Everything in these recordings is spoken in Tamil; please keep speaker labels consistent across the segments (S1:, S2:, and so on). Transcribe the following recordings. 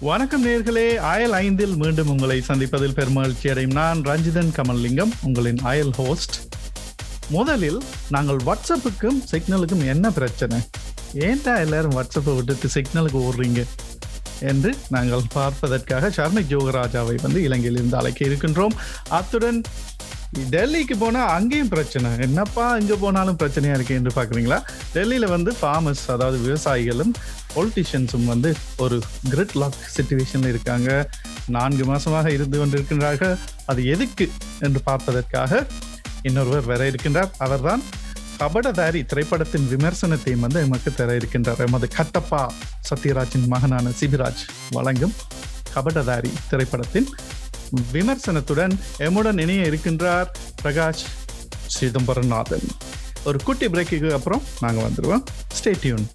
S1: வணக்கம் நேர்களே. அயல் ஐந்தில் மீண்டும் உங்களை சந்திப்பதில் பெருமகிழ்ச்சி அடையும் நான் ரஞ்சிதன் கமல்லிங்கம் உங்களின் அயல் ஹோஸ்ட் முதலில் நாங்கள் வாட்ஸ்அப்புக்கும் சிக்னலுக்கும் என்ன பிரச்சனை? ஏன்டா எல்லாரும் வாட்ஸ்அப்பை விட்டுட்டு சிக்னலுக்கு ஓடுறீங்க? என்று நாங்கள் பார்ப்பதற்காக சர்மிக் ஜோகராஜாவை வந்து இலங்கையிலிருந்து அழைக்க இருக்கின்றோம். அத்துடன் டெல்லிக்கு போனால் அங்கேயும் பிரச்சனை. என்னப்பா இங்கே போனாலும் பிரச்சனையாக இருக்கு என்று பார்க்குறீங்களா? டெல்லியில் வந்து ஃபார்மர்ஸ் அதாவது விவசாயிகளும் பொலிட்டிஷியன்ஸும் வந்து ஒரு கிரிட் லாக் சுச்சுவேஷனில் இருக்காங்க. நான்கு மாதமாக இருந்து கொண்டிருக்கின்றார்கள். அது எதுக்கு என்று பார்ப்பதற்காக இன்னொருவர் வர இருக்கின்றார். அவர்தான் கபடதாரி திரைப்படத்தின் விமர்சனத்தையும் வந்து எமக்கு தர இருக்கின்றார். எமது கட்டப்பா சத்யராஜின் மகனான சிபிராஜ் வழங்கும் கபடதாரி திரைப்படத்தின் விமர்சனத்துடன் எம்முடன் இணைய இருக்கின்றார் பிரகாஷ் சிதம்பரநாதன். ஒரு குட்டி பிரேக்குக்கு அப்புறம் நாங்கள் வந்துடுவோம் ஸ்டேட்யூன்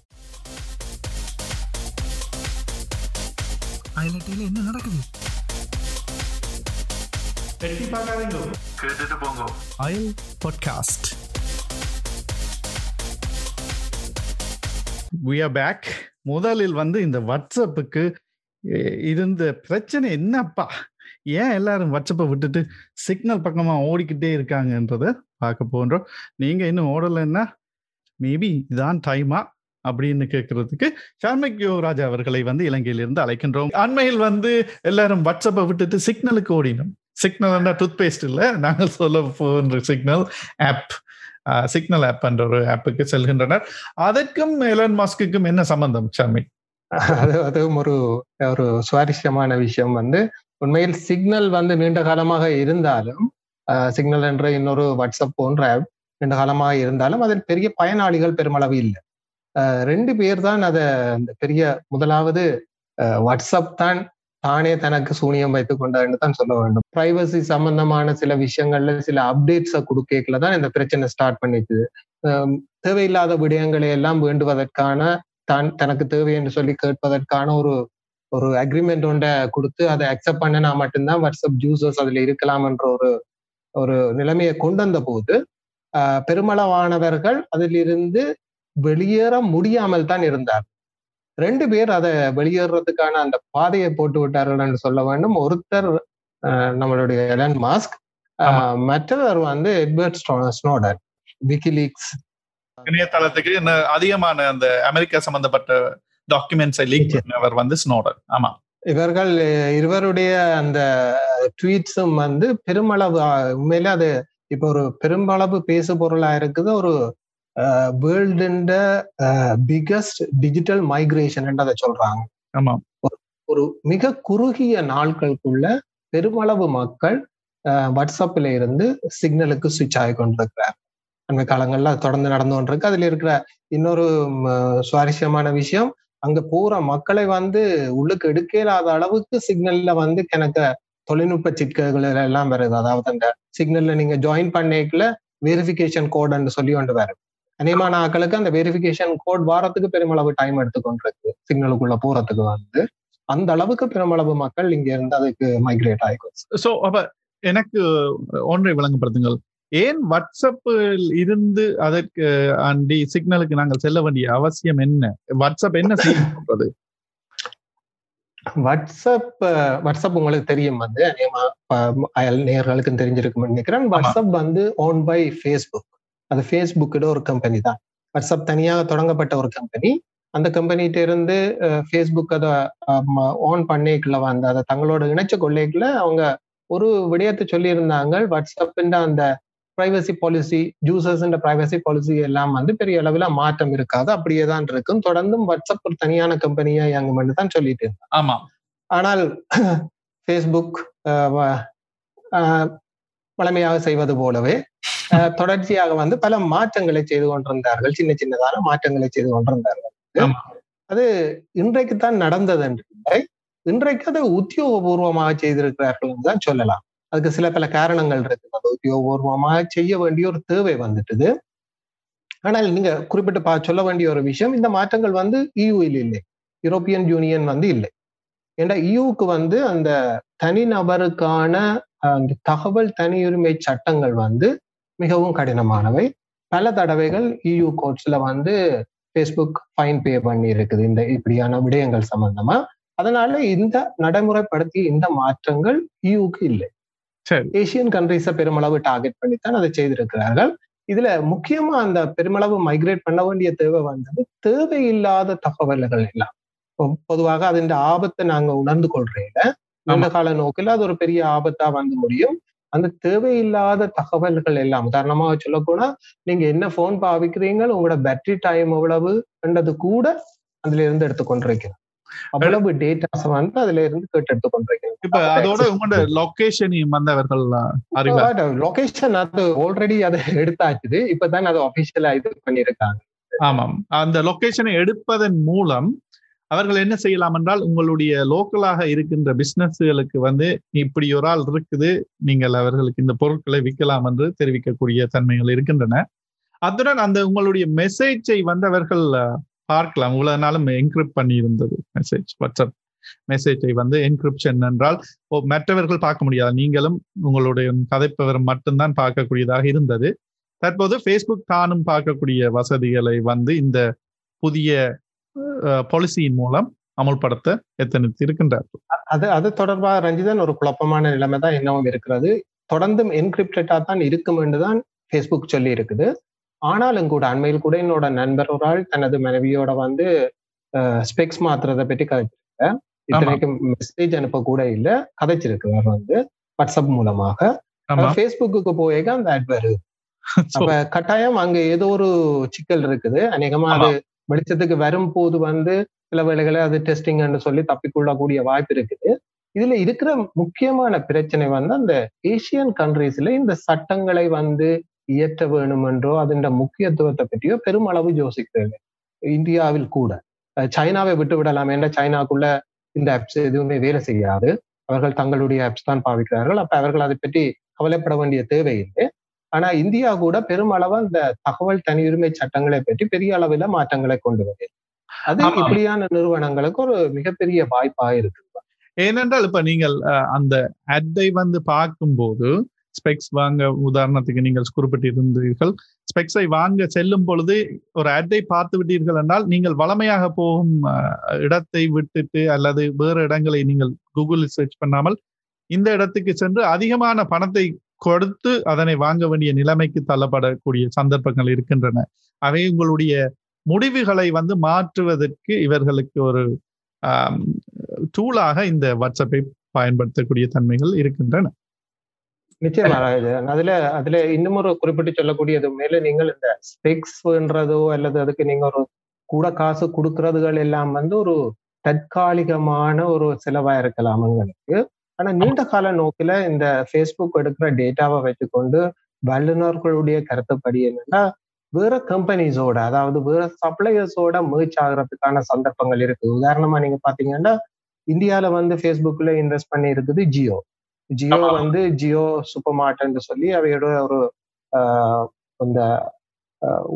S2: என்ன நடக்குது?
S1: கேட்டுட்டு போங்க.
S2: அயல் பாட்காஸ்ட்
S1: we are பேக் முதலில் வந்து இந்த வாட்ஸ்அப்புக்கு இருந்த பிரச்சனை என்னப்பா? ஏன் எல்லாரும் வாட்ஸ்அப்பை விட்டுட்டு சிக்னல் பக்கமா ஓடிக்கிட்டே இருக்காங்கன்றத பார்க்க போன்றோம் நீங்க இன்னும் ஓடலைன்னா மேபி இதான் டைமா அப்படின்னு கேட்கறதுக்கு ஷார்மிக் யோகராஜ் அவர்களை வந்து இலங்கையிலிருந்து அழைக்கின்றோம். அண்மையில் வந்து எல்லாரும் வாட்ஸ்அப்பை விட்டுட்டு சிக்னலுக்கு ஓடினோம். சிக்னல் டூத் பேஸ்ட் இல்லை. நாங்கள் சொல்ல போன்ற சிக்னல் ஆப் சிக்னல் ஆப் என்ற ஒரு ஆப்புக்கு செல்கின்றனர். அதற்கும் எலன் மாஸ்க்குக்கும் என்ன சம்பந்தம் ஷாமி
S3: அது அதுவும் ஒரு ஒரு சுவாரஸ்யமான விஷயம் வந்து உண்மையில் சிக்னல் வந்து நீண்ட காலமாக இருந்தாலும் சிக்னல் என்ற இன்னொரு வாட்ஸ்அப் போன்ற ஆப் நீண்ட காலமாக இருந்தாலும் அதில் பெரிய பயனாளிகள் பெருமளவு இல்லை. ரெண்டு பேர் தான் அதை அந்த பெரிய முதலாவது வாட்ஸ்அப் தான் தானே தனக்கு சூனியம் வைத்துக் கொண்டான்னு தான் சொல்ல வேண்டும். பிரைவசி சம்பந்தமான சில விஷயங்கள்ல சில அப்டேட்ஸை கொடுக்கல தான் இந்த பிரச்சனை ஸ்டார்ட் பண்ணிச்சு தேவையில்லாத விடயங்களை எல்லாம் வேண்டுவதற்கான தான் தனக்கு தேவை என்று சொல்லி கேட்பதற்கான ஒரு ஒரு அக்ரிமெண்ட் ஒன்றை கொடுத்து அதை அக்செப்ட் பண்ணினா மட்டும்தான் வாட்ஸ்அப் யூசர்ஸ் அதுல இருக்கலாம் என்ற ஒரு ஒரு நிலைமையை கொண்டு வந்த போது பெருமளவானவர்கள் அதிலிருந்து வெளியேற முடியாமல் தான் இருந்தார். ரெண்டு பேர் அதை வெளியேறதுக்கான அந்த பாதையை போட்டு விட்டார்கள் என்று சொல்ல வேண்டும். ஒருத்தர் நம்மளுடைய எலன் மாஸ்க் மற்றவர் வந்து எட்வர்ட் ஸ்னோ- ஸ்னோடர் விக்கிலீக்ஸ்
S1: இணையதளத்துக்கு அதிகமான அந்த அமெரிக்கா சம்பந்தப்பட்ட டாக்குமெண்ட்ஸை லீக் பண்ணவர் வந்து ஸ்னோடர் ஆமா.
S3: இவர்கள் இருவருடைய அந்த ட்வீட்ஸும் வந்து பெருமளவு உண்மையிலே அது இப்போ ஒரு பெருமளவு பேசு பொருளா இருக்குது. ஒரு வேர்ல்டுண்ட பிகஸ்ட் டிஜிட்டல் மைக்ரேஷன் அதை சொல்றாங்க.
S1: ஆமா.
S3: ஒரு மிக குறுகிய நாட்களுக்குள்ள பெருமளவு மக்கள் வாட்ஸ்அப்ல இருந்து சிக்னலுக்கு சுவிட்ச் ஆகி கொண்டிருக்கிறார். அண்மை காலங்கள்ல தொடர்ந்து நடந்து கொண்டிருக்கு. அதுல இருக்கிற இன்னொரு சுவாரஸ்யமான விஷயம் அங்க போற மக்களை வந்து உள்ளுக்கு எடுக்க இல்லாத அளவுக்கு சிக்னல்ல வந்து எனக்கு தொழில்நுட்ப சிக்கல்கள் எல்லாம் வருது. அதாவது அந்த சிக்னல்ல நீங்க ஜாயின் பண்ணிக்கல வெரிஃபிகேஷன் கோடுன்னு சொல்லி கொண்டு வரும். அநேகமான ஆக்களுக்கு அந்த வெரிஃபிகேஷன் கோட் வாரத்துக்கு பெருமளவு டைம் எடுத்துக்கொண்டிருக்கு. சிக்னலுக்குள்ள போறதுக்கு வந்து. அந்த அளவுக்கு பெருமளவு மக்கள் இங்க இருந்து அதுக்கு மைக்ரேட் ஆயிக்கும்
S1: சோ அப்ப எனக்கு ஒன்றை விளங்கப்படுத்துங்கள். ஏன் வாட்ஸ்அப்பில் இருந்து அதற்கு அண்டி சிக்னலுக்கு நாங்கள் செல்ல வேண்டிய அவசியம் என்ன? வாட்ஸ்அப் என்ன செய்யப்படுறது
S3: வாட்ஸ்அப் வாட்ஸ்அப் உங்களுக்கு தெரியும் வந்து நேர்களுக்கும் தெரிஞ்சிருக்கும்னு நினைக்கிறேன். வாட்ஸ்அப் வந்து ஓன் பை ஃபேஸ்புக் அது ஃபேஸ்புக்கோட ஒரு கம்பெனி தான். வாட்ஸ்அப் தனியாக தொடங்கப்பட்ட ஒரு கம்பெனி அந்த கம்பெனிட்ட இருந்து ஃபேஸ்புக் அதை ஓன் பண்ணிக்கல வந்து அதை தங்களோட இணைச்ச கொள்ளைக்குள்ள அவங்க ஒரு விடயத்தை சொல்லியிருந்தாங்க. வாட்ஸ்அப்பின் அந்த privacy policy users privacy policy எல்லாம் வந்து பெரிய அளவுல மாற்றம் இருக்காது. அப்படியே தான் இருக்கும். தொடர்ந்தும் வாட்ஸ்அப் ஒரு தனியான கம்பெனியா இயங்கும்னு தான் சொல்லிட்டு இருந்தாங்க.
S1: ஆமா.
S3: ஆனால் ஃபேஸ்புக் அஹ், வ- அஹ், வழமையாக செய்வது போலவே தொடர்ச்சியாக வந்து பல மாற்றங்களை செய்து கொண்டிருந்தார்கள். சின்ன சின்னதான மாற்றங்களை செய்து கொண்டிருந்தார்கள். அது இன்றைக்கு தான் நடந்தது என்று இன்றைக்கு அதை உத்தியோகபூர்வமாக செய்திருக்கிறார்கள் தான் சொல்லலாம். அதுக்கு சில பல காரணங்கள் இருக்கு. உத்தியோகபூர்வமாக செய்ய வேண்டிய ஒரு தேவை வந்துட்டுது. ஆனால் நீங்க குறிப்பிட்டு பா சொல்ல வேண்டிய ஒரு விஷயம் இந்த மாற்றங்கள் வந்து இயூவில் இல்லை. யூரோப்பியன் யூனியன் வந்து இல்லை. ஏன்னா இயூக்கு வந்து அந்த தனிநபருக்கான அந்த தகவல் தனியுரிமை சட்டங்கள் வந்து மிகவும் கடினமானவை. பல தடவைகள் இயூ கோர்ட்ஸ்ல வந்து ஃபேஸ்புக் ஃபைன் பே பண்ணி இருக்குது. இந்த இப்படியான விடயங்கள் சம்பந்தமா. அதனால இந்த நடைமுறைப்படுத்திய இந்த மாற்றங்கள் இயூக்கு இல்லை. ஏசியன் கண்ட்ரிஸை பெருமளவு டார்கெட் பண்ணித்தான் அதை செய்திருக்கிறார்கள். இதுல முக்கியமா அந்த பெருமளவு மைக்ரேட் பண்ண வேண்டிய தேவை வந்தது தேவையில்லாத தகவல்கள் எல்லாம். பொதுவாக அதன் ஆபத்தை நாங்க உணர்ந்து கொள்றேன். நீண்ட கால நோக்கில் அது ஒரு பெரிய ஆபத்தா வந்து முடியும். அந்த தேவையில்லாத தகவல்கள் எல்லாம் உதாரணமாக சொல்ல போனா நீங்க என்ன போன் பாவிக்கிறீங்க உங்களோட பேட்டரி டைம் எவ்வளவு என்றது கூட அதுல இருந்து எடுத்துக்கொண்டிருக்கிறோம் அவ்வளவு டேட்டாஸ் வந்து அதுல இருந்து கேட்டு எடுத்துக்கொண்டிருக்கிறோம்
S1: இப்ப அதோட உங்களோட லொகேஷனையும் வந்து அவர்கள் அறிவார்
S3: லொகேஷன் அது ஆல்ரெடி அதை எடுத்தாச்சுது இப்பதான் அதை அபிஷியலா இது பண்ணிருக்காங்க.
S1: ஆமாம். அந்த லொகேஷனை எடுப்பதன் மூலம் அவர்கள் என்ன செய்யலாம் என்றால் உங்களுடைய லோக்கலாக இருக்கின்ற பிசினஸ்களுக்கு வந்து இப்படி ஒரு ஆள் இருக்குது நீங்கள் அவர்களுக்கு இந்த பொருட்களை விற்கலாம் என்று தெரிவிக்கக்கூடிய தன்மைகள் இருக்கின்றன. அத்துடன் அந்த உங்களுடைய மெசேஜை வந்து அவர்கள் அஹ், பார்க்கலாம். இவ்வளவு நாளும் என்கிரிப்ட் பண்ணி இருந்தது மெசேஜ் வாட்ஸ்அப் மெசேஜை வந்து என்கிரிப்ஷன் என்றால் மற்றவர்கள் பார்க்க முடியாது. நீங்களும் உங்களுடைய கதைப்பவர் மட்டும்தான் பார்க்கக்கூடியதாக இருந்தது. தற்போது ஃபேஸ்புக் தானும் பார்க்கக்கூடிய வசதிகளை வந்து இந்த புதிய பாலிசியின் மூலம் அமுல்படுத்த எத்தனை இருக்கின்றார்கள்
S3: அது அது தொடர்பாக ரஞ்சிதன் ஒரு குழப்பமான நிலைமை தான் இன்னமும் இருக்கிறது. தொடர்ந்தும் என்கிரிப்டடா தான் இருக்கும் என்றுதான் ஃபேஸ்புக் சொல்லி இருக்குது ஆனாலும் கூட அண்மையில் கூட என்னோட நண்பர் ஒரு ஆள் தனது மனைவியோட வந்து ஸ்பெக்ஸ் மாத்துறதை பற்றி கதைச்சிருக்க இத்தனைக்கும் மெசேஜ் அனுப்ப கூட இல்ல கதைச்சிருக்கிறார் வந்து வாட்ஸ்அப் மூலமாக. ஃபேஸ்புக்கு போய் அந்த ஆட் வருது. அப்ப கட்டாயம் அங்க ஏதோ ஒரு சிக்கல் இருக்குது. அநேகமா அது வெளிச்சத்துக்கு வரும்போது வந்து சில வேளைகளை அது டெஸ்டிங்னு சொல்லி தப்பிக்கொள்ளக்கூடிய வாய்ப்பு இருக்குது. இதுல இருக்கிற முக்கியமான பிரச்சனை வந்து அந்த ஏசியன் கண்ட்ரீஸ்ல இந்த சட்டங்களை வந்து இயற்ற வேணும் என்றோ அதன் முக்கியத்துவத்தை பற்றியோ பெருமளவு யோசிக்கிறது இந்தியாவில் கூட. சைனாவை விட்டு விடலாம் என்ற சைனாக்குள்ள இந்த ஆப்ஸ் எதுவுமே வேலை செய்யாது. அவர்கள் தங்களுடைய ஆப்ஸ் தான் பாவிக்கிறார்கள். அப்ப அவர்கள் அதை பற்றி கவலைப்பட வேண்டிய தேவையில்லை. ஆனா இந்தியா கூட பெருமளவு அந்த தகவல் தனியுரிமை சட்டங்களை பற்றி பெரிய அளவில் மாற்றங்களை கொண்டு வருது. அது. இப்படியான நிறுவனங்களுக்கு ஒரு மிகப்பெரிய வாய்ப்பா இருக்கு
S1: ஏனென்றால் இப்ப நீங்கள் அந்த அட்டை வந்து பார்க்கும்போது ஸ்பெக்ஸ் வாங்க உதாரணத்துக்கு நீங்கள் குறிப்பிட்டிருந்தீர்கள். ஸ்பெக்ஸை வாங்க செல்லும் பொழுது ஒரு ஆட்டை பார்த்து விட்டீர்கள் என்றால் நீங்கள் வளமையாக போகும் இடத்தை விட்டுட்டு அல்லது வேறு இடங்களை நீங்கள் கூகுளில் சர்ச் பண்ணாமல் இந்த இடத்துக்கு சென்று அதிகமான பணத்தை கொடுத்து அதனை வாங்க வேண்டிய நிலைமைக்கு தள்ளப்படக்கூடிய சந்தர்ப்பங்கள் இருக்கின்றன. அவை உங்களுடைய முடிவுகளை வந்து மாற்றுவதற்கு இவர்களுக்கு ஒரு டூலாக இந்த வாட்ஸ்அப்பை பயன்படுத்தக்கூடிய தன்மைகள் இருக்கின்றன.
S3: நிச்சயமா அதுல அதுல இன்னும் ஒரு குறிப்பிட்டு சொல்லக்கூடியது மேல நீங்கள் இந்த ஸ்பெக்ஸ்ன்றதோ அல்லது அதுக்கு நீங்க ஒரு கூட காசு கொடுக்கறதுகள் எல்லாம் வந்து ஒரு தற்காலிகமான ஒரு செலவா இருக்கலாம் உங்களுக்கு. ஆனா நீண்ட கால நோக்கில இந்த ஃபேஸ்புக் எடுக்கிற டேட்டாவை வச்சுக்கொண்டு வல்லுநர்களுடைய கருத்துப்படி என்னன்னா வேற கம்பெனிஸோட அதாவது வேற சப்ளையர்ஸோட மேட்ச் ஆகுறதுக்கான சந்தர்ப்பங்கள் இருக்கு. உதாரணமா நீங்க பாத்தீங்கன்னா இந்தியால வந்து ஃபேஸ்புக்ல இன்வெஸ்ட் பண்ணி இருக்குது ஜியோ ஜியோ
S1: ஆமா.
S3: வந்து ஜியோ சூப்பர் மார்ட்னு சொல்லி அவையோட ஒரு இந்த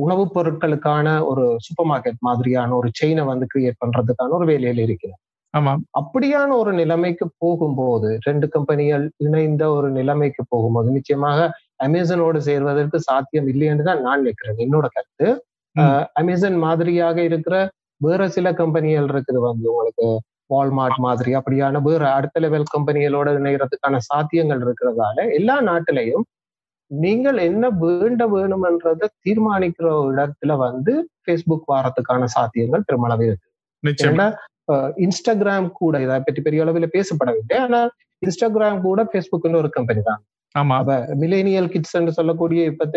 S3: உணவுப் பொருட்களுக்கான ஒரு சூப்பர் மார்க்கெட் மாதிரியான ஒரு செயினை வந்து கிரியேட் பண்றதுக்கான ஒரு வேலையில இருக்கிறது
S1: ஆமாம்
S3: அப்படியான ஒரு நிலைமைக்கு போகும்போது ரெண்டு கம்பெனிகள் இணைந்த ஒரு நிலைமைக்கு போகும்போது நிச்சயமாக அமேசானோடு சேர்வதற்கு சாத்தியம் இல்லை என்று தான் நான் நினைக்கிறேன் என்னோட கருத்து. அமேசான் மாதிரியாக இருக்கிற வேற சில கம்பெனிகள் இருக்குது வந்து உங்களுக்கு வால்மார்ட் மாதிரி அப்படியான வேற அடுத்த லெவல் கம்பெனிகளோட இணைகிறதுக்கான சாத்தியங்கள் இருக்கிறதால எல்லா நாட்டிலையும் நீங்கள் என்ன வேண்ட வேணும்ன்றதை தீர்மானிக்கிற இடத்துல வந்து ஃபேஸ்புக் வாரத்துக்கான சாத்தியங்கள் பெருமளவு இருக்கு. இன்ஸ்டாகிராம் கூட இதை பற்றி பெரிய அளவில் பேசப்படவில்லை. ஆனால் இன்ஸ்டாகிராம் கூட ஃபேஸ்புக்னு ஒரு கம்பெனி தான்.
S1: ஆமா.
S3: அப்ப மிலேனியல் கிட்ஸ் என்று சொல்லக்கூடிய இப்பத்த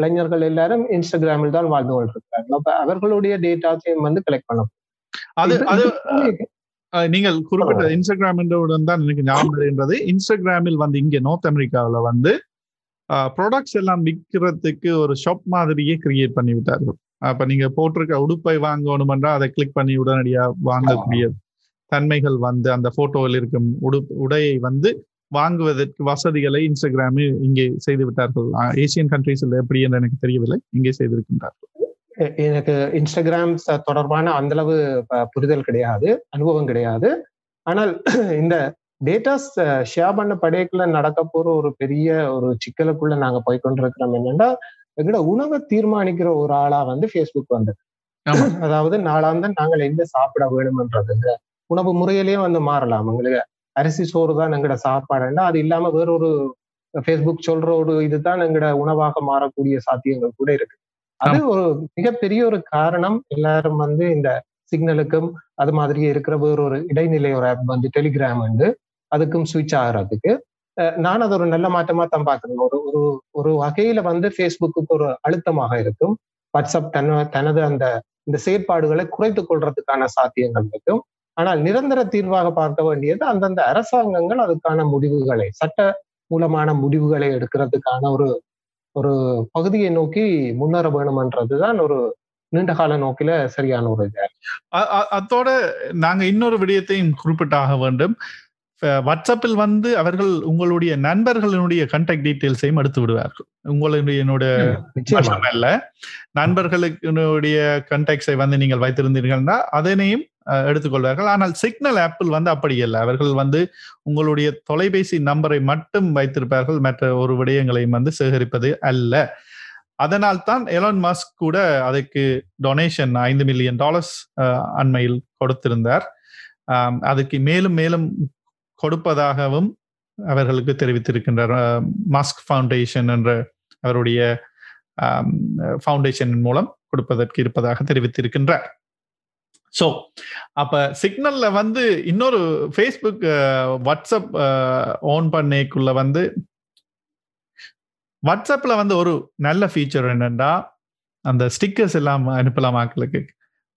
S3: இளைஞர்கள் எல்லாரும் இன்ஸ்டாகிராமில் தான் வாழ்ந்து கொண்டிருக்கிறார்கள். அப்ப அவர்களுடைய டேட்டாஸையும் வந்து கலெக்ட் பண்ண
S1: அது அது நீங்கள் குறிப்பிட்ட இன்ஸ்டாகிராம் தான் எனக்கு ஞாபகம் வருகின்றது இன்ஸ்டாகிராமில் வந்து இங்க நார்த் அமெரிக்காவில் வந்து ப்ராடக்ட்ஸ் எல்லாம் விற்கிறதுக்கு ஒரு ஷாப் மாதிரியே கிரியேட் பண்ணி விட்டார்கள் அப்ப நீங்க போட்டிருக்க உடுப்பை வாங்கணும் என்றால் அதை கிளிக் பண்ணி உடனடியா வாங்கக்கூடிய தன்மைகள் வந்து அந்த போட்டோவில் இருக்கும் உடு உடையை வந்து வாங்குவதற்கு வசதிகளை இன்ஸ்டாகிராமில் இங்கே செய்து விட்டார்கள் ஏசியன் கண்ட்ரீஸில் எப்படி என்று எனக்கு தெரியவில்லை. இங்கே செய்திருக்கின்றார்கள்.
S3: எனக்கு இன்ஸ்டாகிராம் தொடர்பான அந்த அளவு புரிதல் கிடையாது அனுபவம் கிடையாது. ஆனால் இந்த டேட்டாஸ் ஷேர் பண்ண படையக்குள்ள நடக்க போற ஒரு பெரிய ஒரு சிக்கலுக்குள்ள நாங்க போய் கொண்டிருக்கிறோம் என்னன்னா எங்களோட உணவை தீர்மானிக்கிற ஒரு ஆளா வந்து ஃபேஸ்புக் வந்து. அதாவது நாளாந்த நாங்கள் எங்க சாப்பிட வேணும்ன்றது உணவு முறையிலேயே வந்து மாறலாம். எங்களுக்கு அரிசி சோறு தான் எங்களோட சாப்பாடுன்னா அது இல்லாம வேறொரு ஃபேஸ்புக் சொல்ற ஒரு இதுதான் எங்களோட உணவாக மாறக்கூடிய சாத்தியங்கள் கூட இருக்கு. அது ஒரு மிகப்பெரிய ஒரு காரணம். எல்லாரும் வந்து இந்த சிக்னலுக்கும் அது மாதிரியே இருக்கிற வேற ஒரு இடைநிலை ஒரு ஆப் வந்து டெலிகிராம் வந்து அதுக்கும் சுவிட்ச் ஆகிறதுக்கு. நான் அது ஒரு நல்ல மாற்றமா தான் பாக்குறேன் ஒரு ஒரு ஒரு வகையில வந்து ஃபேஸ்புக்கு ஒரு அழுத்தமாக இருக்கும். வாட்ஸ்அப் தன தனது அந்த இந்த செயற்பாடுகளை குறைத்துக் கொள்றதுக்கான சாத்தியங்கள் இருக்கும். ஆனால் நிரந்தர தீர்வாக பார்க்க வேண்டியது அந்தந்த அரசாங்கங்கள் அதுக்கான முடிவுகளை சட்ட மூலமான முடிவுகளை எடுக்கிறதுக்கான ஒரு ஒரு பகுதியை நோக்கி முன்னேற வேணுமன்றதுதான் ஒரு நீண்ட கால நோக்கில சரியான ஒரு இது.
S1: அத்தோட நாங்க இன்னொரு விடயத்தையும் குறிப்பிட்டாக வேண்டும். வாட்ஸ்அப்பில் வந்து அவர்கள் உங்களுடைய நண்பர்களுடைய கான்டாக்ட் டீட்டெயில்ஸையும் எடுத்து விடுவார்கள். உங்களுடைய அல்ல. நண்பர்களுடைய கான்டாக்ட்ஸை வந்து நீங்கள் வைத்திருந்தீர்கள்னா அதனையும் எடுத்துக்கொள்வார்கள். ஆனால் சிக்னல் ஆப்பிள் வந்து அப்படி இல்லை அவர்கள் வந்து உங்களுடைய தொலைபேசி நம்பரை மட்டும் வைத்திருப்பார்கள். மற்ற ஒரு விடயங்களையும் வந்து சேகரிப்பது அல்ல. அதனால் தான் எலான் மாஸ்க் கூட அதுக்கு டொனேஷன் ஐந்து மில்லியன் டாலர்ஸ் அண்மையில் கொடுத்திருந்தார். அதுக்கு மேலும் மேலும் கொடுப்பதாகவும் அவர்களுக்கு தெரிவித்திருக்கின்றார். மாஸ்க் ஃபவுண்டேஷன் என்ற அவருடைய ஃபவுண்டேஷன் மூலம் கொடுப்பதற்கு இருப்பதாக தெரிவித்திருக்கின்றார். ஸோ அப்ப சிக்னல்ல வந்து இன்னொரு ஃபேஸ்புக் வாட்ஸ்அப் ஓன் பண்ணிக்குள்ள வந்து வாட்ஸ்அப்ல வந்து ஒரு நல்ல ஃபீச்சர் என்னென்னா அந்த ஸ்டிக்கர்ஸ் எல்லாம் அனுப்பலாம் மக்களுக்கு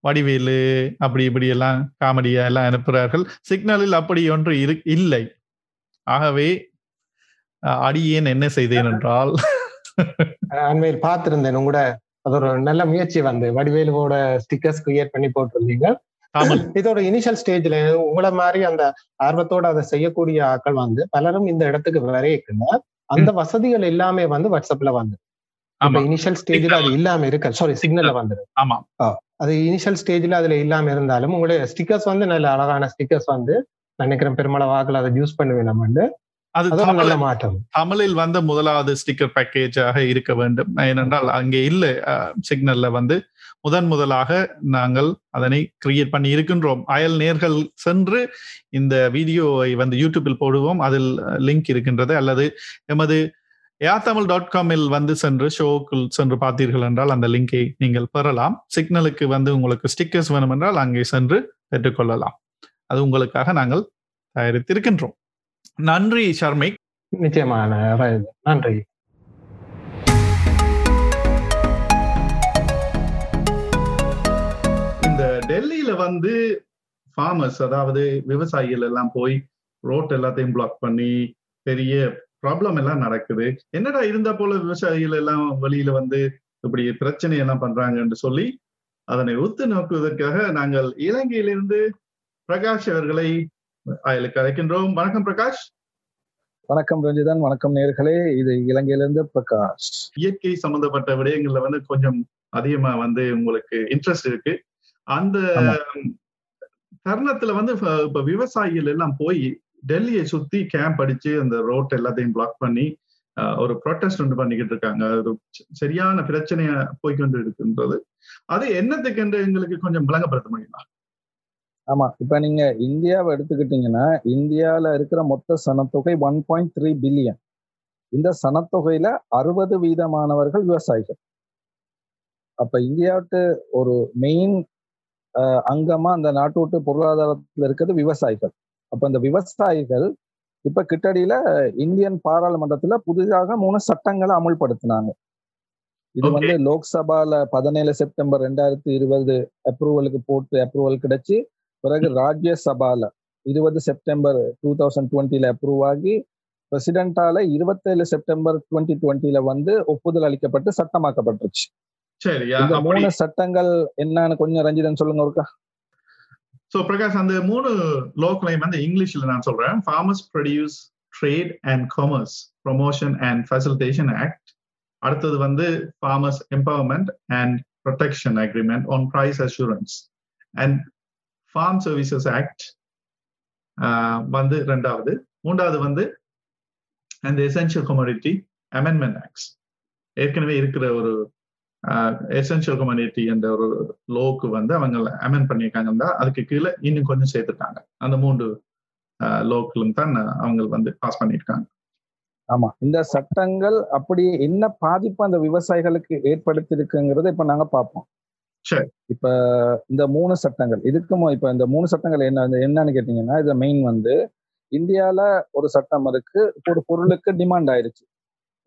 S1: வடிவேலு அப்படி இப்படி எல்லாம் காமெடியா எல்லாம் அனுப்புகிறார்கள். சிக்னலில் அப்படி ஒன்று இரு இல்லை. ஆகவே அடியேன் என்ன செய்தேன் என்றால்
S3: அண்மையில் பார்த்திருந்தேன் உங்களோட அது ஒரு நல்ல முயற்சி வந்து. வடிவேலுவோட ஸ்டிக்கர்ஸ் கிரியேட் பண்ணி போட்டிருந்தீங்க. இதோட இனிஷியல் ஸ்டேஜ்ல உங்களை மாதிரி அந்த ஆர்வத்தோட அதை செய்யக்கூடிய ஆட்கள் வந்து பலரும் இந்த இடத்துக்கு வரைக்குங்க அந்த வசதிகள் எல்லாமே வந்து வாட்ஸ்அப்ல வந்து இனிஷியல் ஸ்டேஜ்ல அது இல்லாம இருக்கு சாரி சிக்னல்ல வந்துரு
S1: ஆமா.
S3: அது இனிஷியல் ஸ்டேஜ்ல அதுல இல்லாம இருந்தாலும் உங்களுடைய ஸ்டிக்கர்ஸ் வந்து நல்ல அழகான ஸ்டிக்கர்ஸ் வந்து நினைக்கிறேன் பெருமளவாக்கள் அதை யூஸ் பண்ணுவேன் நம்ம
S1: அது
S3: நல்ல மாற்றம்.
S1: தமிழில் வந்த முதலாவது ஸ்டிக்கர் பேக்கேஜாக இருக்க வேண்டும். ஏனென்றால் அங்கே இல்லை சிக்னல்ல வந்து முதன் முதலாக நாங்கள் அதனை கிரியேட் பண்ணி இருக்கின்றோம். அயல் நேர்கள் சென்று இந்த வீடியோவை வந்து யூடியூபில் போடுவோம். அதில் லிங்க் இருக்கின்றது. அல்லது எமது ஏத்தமிழ் டாட் காமில் வந்து சென்று ஷோக்குள் சென்று பார்த்தீர்கள் என்றால் அந்த லிங்கை நீங்கள் பெறலாம். சிக்னலுக்கு வந்து உங்களுக்கு ஸ்டிக்கர்ஸ் வேணும் என்றால் அங்கே சென்று பெற்றுக்கொள்ளலாம். அது உங்களுக்காக நாங்கள் தயாரித்திருக்கின்றோம். நன்றி ஷர்மிக்.
S3: நிச்சயமான நன்றி.
S1: இந்த டெல்லியில வந்து ஃபார்மர்ஸ் அதாவது விவசாயிகள் எல்லாம் போய் ரோட் எல்லாத்தையும் பிளாக் பண்ணி பெரிய ப்ராப்ளம் எல்லாம் நடக்குது. என்னடா இருந்த போல விவசாயிகள் எல்லாம் வெளியில வந்து இப்படி பிரச்சனை எல்லாம் பண்றாங்கன்னு சொல்லி அதனை ஒத்து நோக்குவதற்காக நாங்கள் இலங்கையிலிருந்து பிரகாஷ் அவர்களை அயலுக்கு அழைக்கின்றோம். வணக்கம் பிரகாஷ்.
S4: வணக்கம் ரஞ்சிதன் வணக்கம் நேர்களே. இது இலங்கையிலிருந்து பிரகாஷ்.
S1: இயற்கை சம்பந்தப்பட்ட விடயங்கள்ல வந்து கொஞ்சம் அதிகமா வந்து உங்களுக்கு இன்ட்ரெஸ்ட் இருக்கு. அந்த தருணத்துல வந்து இப்ப விவசாயிகள் எல்லாம் போய் டெல்லியை சுத்தி கேம்ப் அடிச்சு அந்த ரோட் எல்லாத்தையும் பிளாக் பண்ணி ஒரு ப்ரொட்டஸ்ட் ஒன்று பண்ணிக்கிட்டு இருக்காங்க. ஒரு சரியான பிரச்சனையை போய்கொண்டு இருக்குன்றது அது என்னத்துக்கு என்று எங்களுக்கு கொஞ்சம் விளங்கப்படுத்த முடியுமா?
S4: ஆமா. இப்ப நீங்க இந்தியாவை எடுத்துக்கிட்டீங்கன்னா இந்தியால இருக்கிற மொத்த சனத்தொகை ஒன் பாயிண்ட் த்ரீ பில்லியன் இந்த சனத்தொகையில அறுபது வீதமானவர்கள் விவசாயிகள். அப்ப இந்தியாவுக்கு ஒரு மெயின் அங்கமா அந்த நாட்டு பொருளாதாரத்துல இருக்கிறது விவசாயிகள். அப்ப இந்த விவசாயிகள் இப்ப கிட்டடியில இந்தியன் பாராளுமன்றத்துல புதிதாக மூணு சட்டங்களை அமுல்படுத்தினாங்க. இது வந்து லோக்சபால பதினேழு செப்டம்பர் ரெண்டாயிரத்தி இருபது அப்ரூவலுக்கு போட்டு அப்ரூவல் கிடைச்சி பிறகு ராஜ்யசபால இருபது செப்டம்பர் டூ தௌசண்ட் டுவெண்ட்டில அப்ரூவ் ஆகி பிரசிடென்டால இருபத்தேழு செப்டம்பர் டுவெண்ட்டி டுவெண்ட்டில வந்து ஒப்புதல் அளிக்கப்பட்டு சட்டமாக்கப்பட்டுருச்சு. இந்த மூணு சட்டங்கள் என்னன்னு கொஞ்சம் ரஞ்சிதன் சொல்லுங்க ஒருக்கா.
S1: ஸோ பிரகாஷ் அந்த மூணு லோக்கலையும் வந்து இங்கிலீஷ்ல நான் சொல்றேன். Farmers produce trade and commerce promotion and facilitation act அடுத்தது வந்து farmers empowerment and protection agreement on price assurance and farm services act வந்து ரெண்டாவது. மூன்றாவது வந்து அந்த எசென்ஷியல் கமோடிட்டி அமெண்ட்மெண்ட் ஆக்ட்ஸ் ஏற்கனவே இருக்கிற ஒரு எசென்ஷியல் கம்யூனிட்டி என்ற ஒரு லோக்கு வந்து அவங்க அமெண்ட் பண்ணியிருக்காங்கன்னா அதுக்கு கீழே இன்னும் கொஞ்சம் சேர்த்துட்டாங்க. அந்த மூன்று லோக்களும் தான் அவங்க வந்து பாஸ் பண்ணியிருக்காங்க.
S4: ஆமா. இந்த சட்டங்கள் அப்படி என்ன பாதிப்பு அந்த விவசாயிகளுக்கு ஏற்படுத்தி இருக்குங்கிறத இப்ப நாங்க பார்ப்போம்.
S1: சரி.
S4: இப்ப இந்த மூணு சட்டங்கள் இதுக்கும் இப்ப இந்த மூணு சட்டங்கள் என்ன என்னன்னு கேட்டீங்கன்னா இது மெயின் வந்து இந்தியால ஒரு சட்டம் இருக்கு ஒரு பொருளுக்கு டிமாண்ட் ஆயிருச்சு.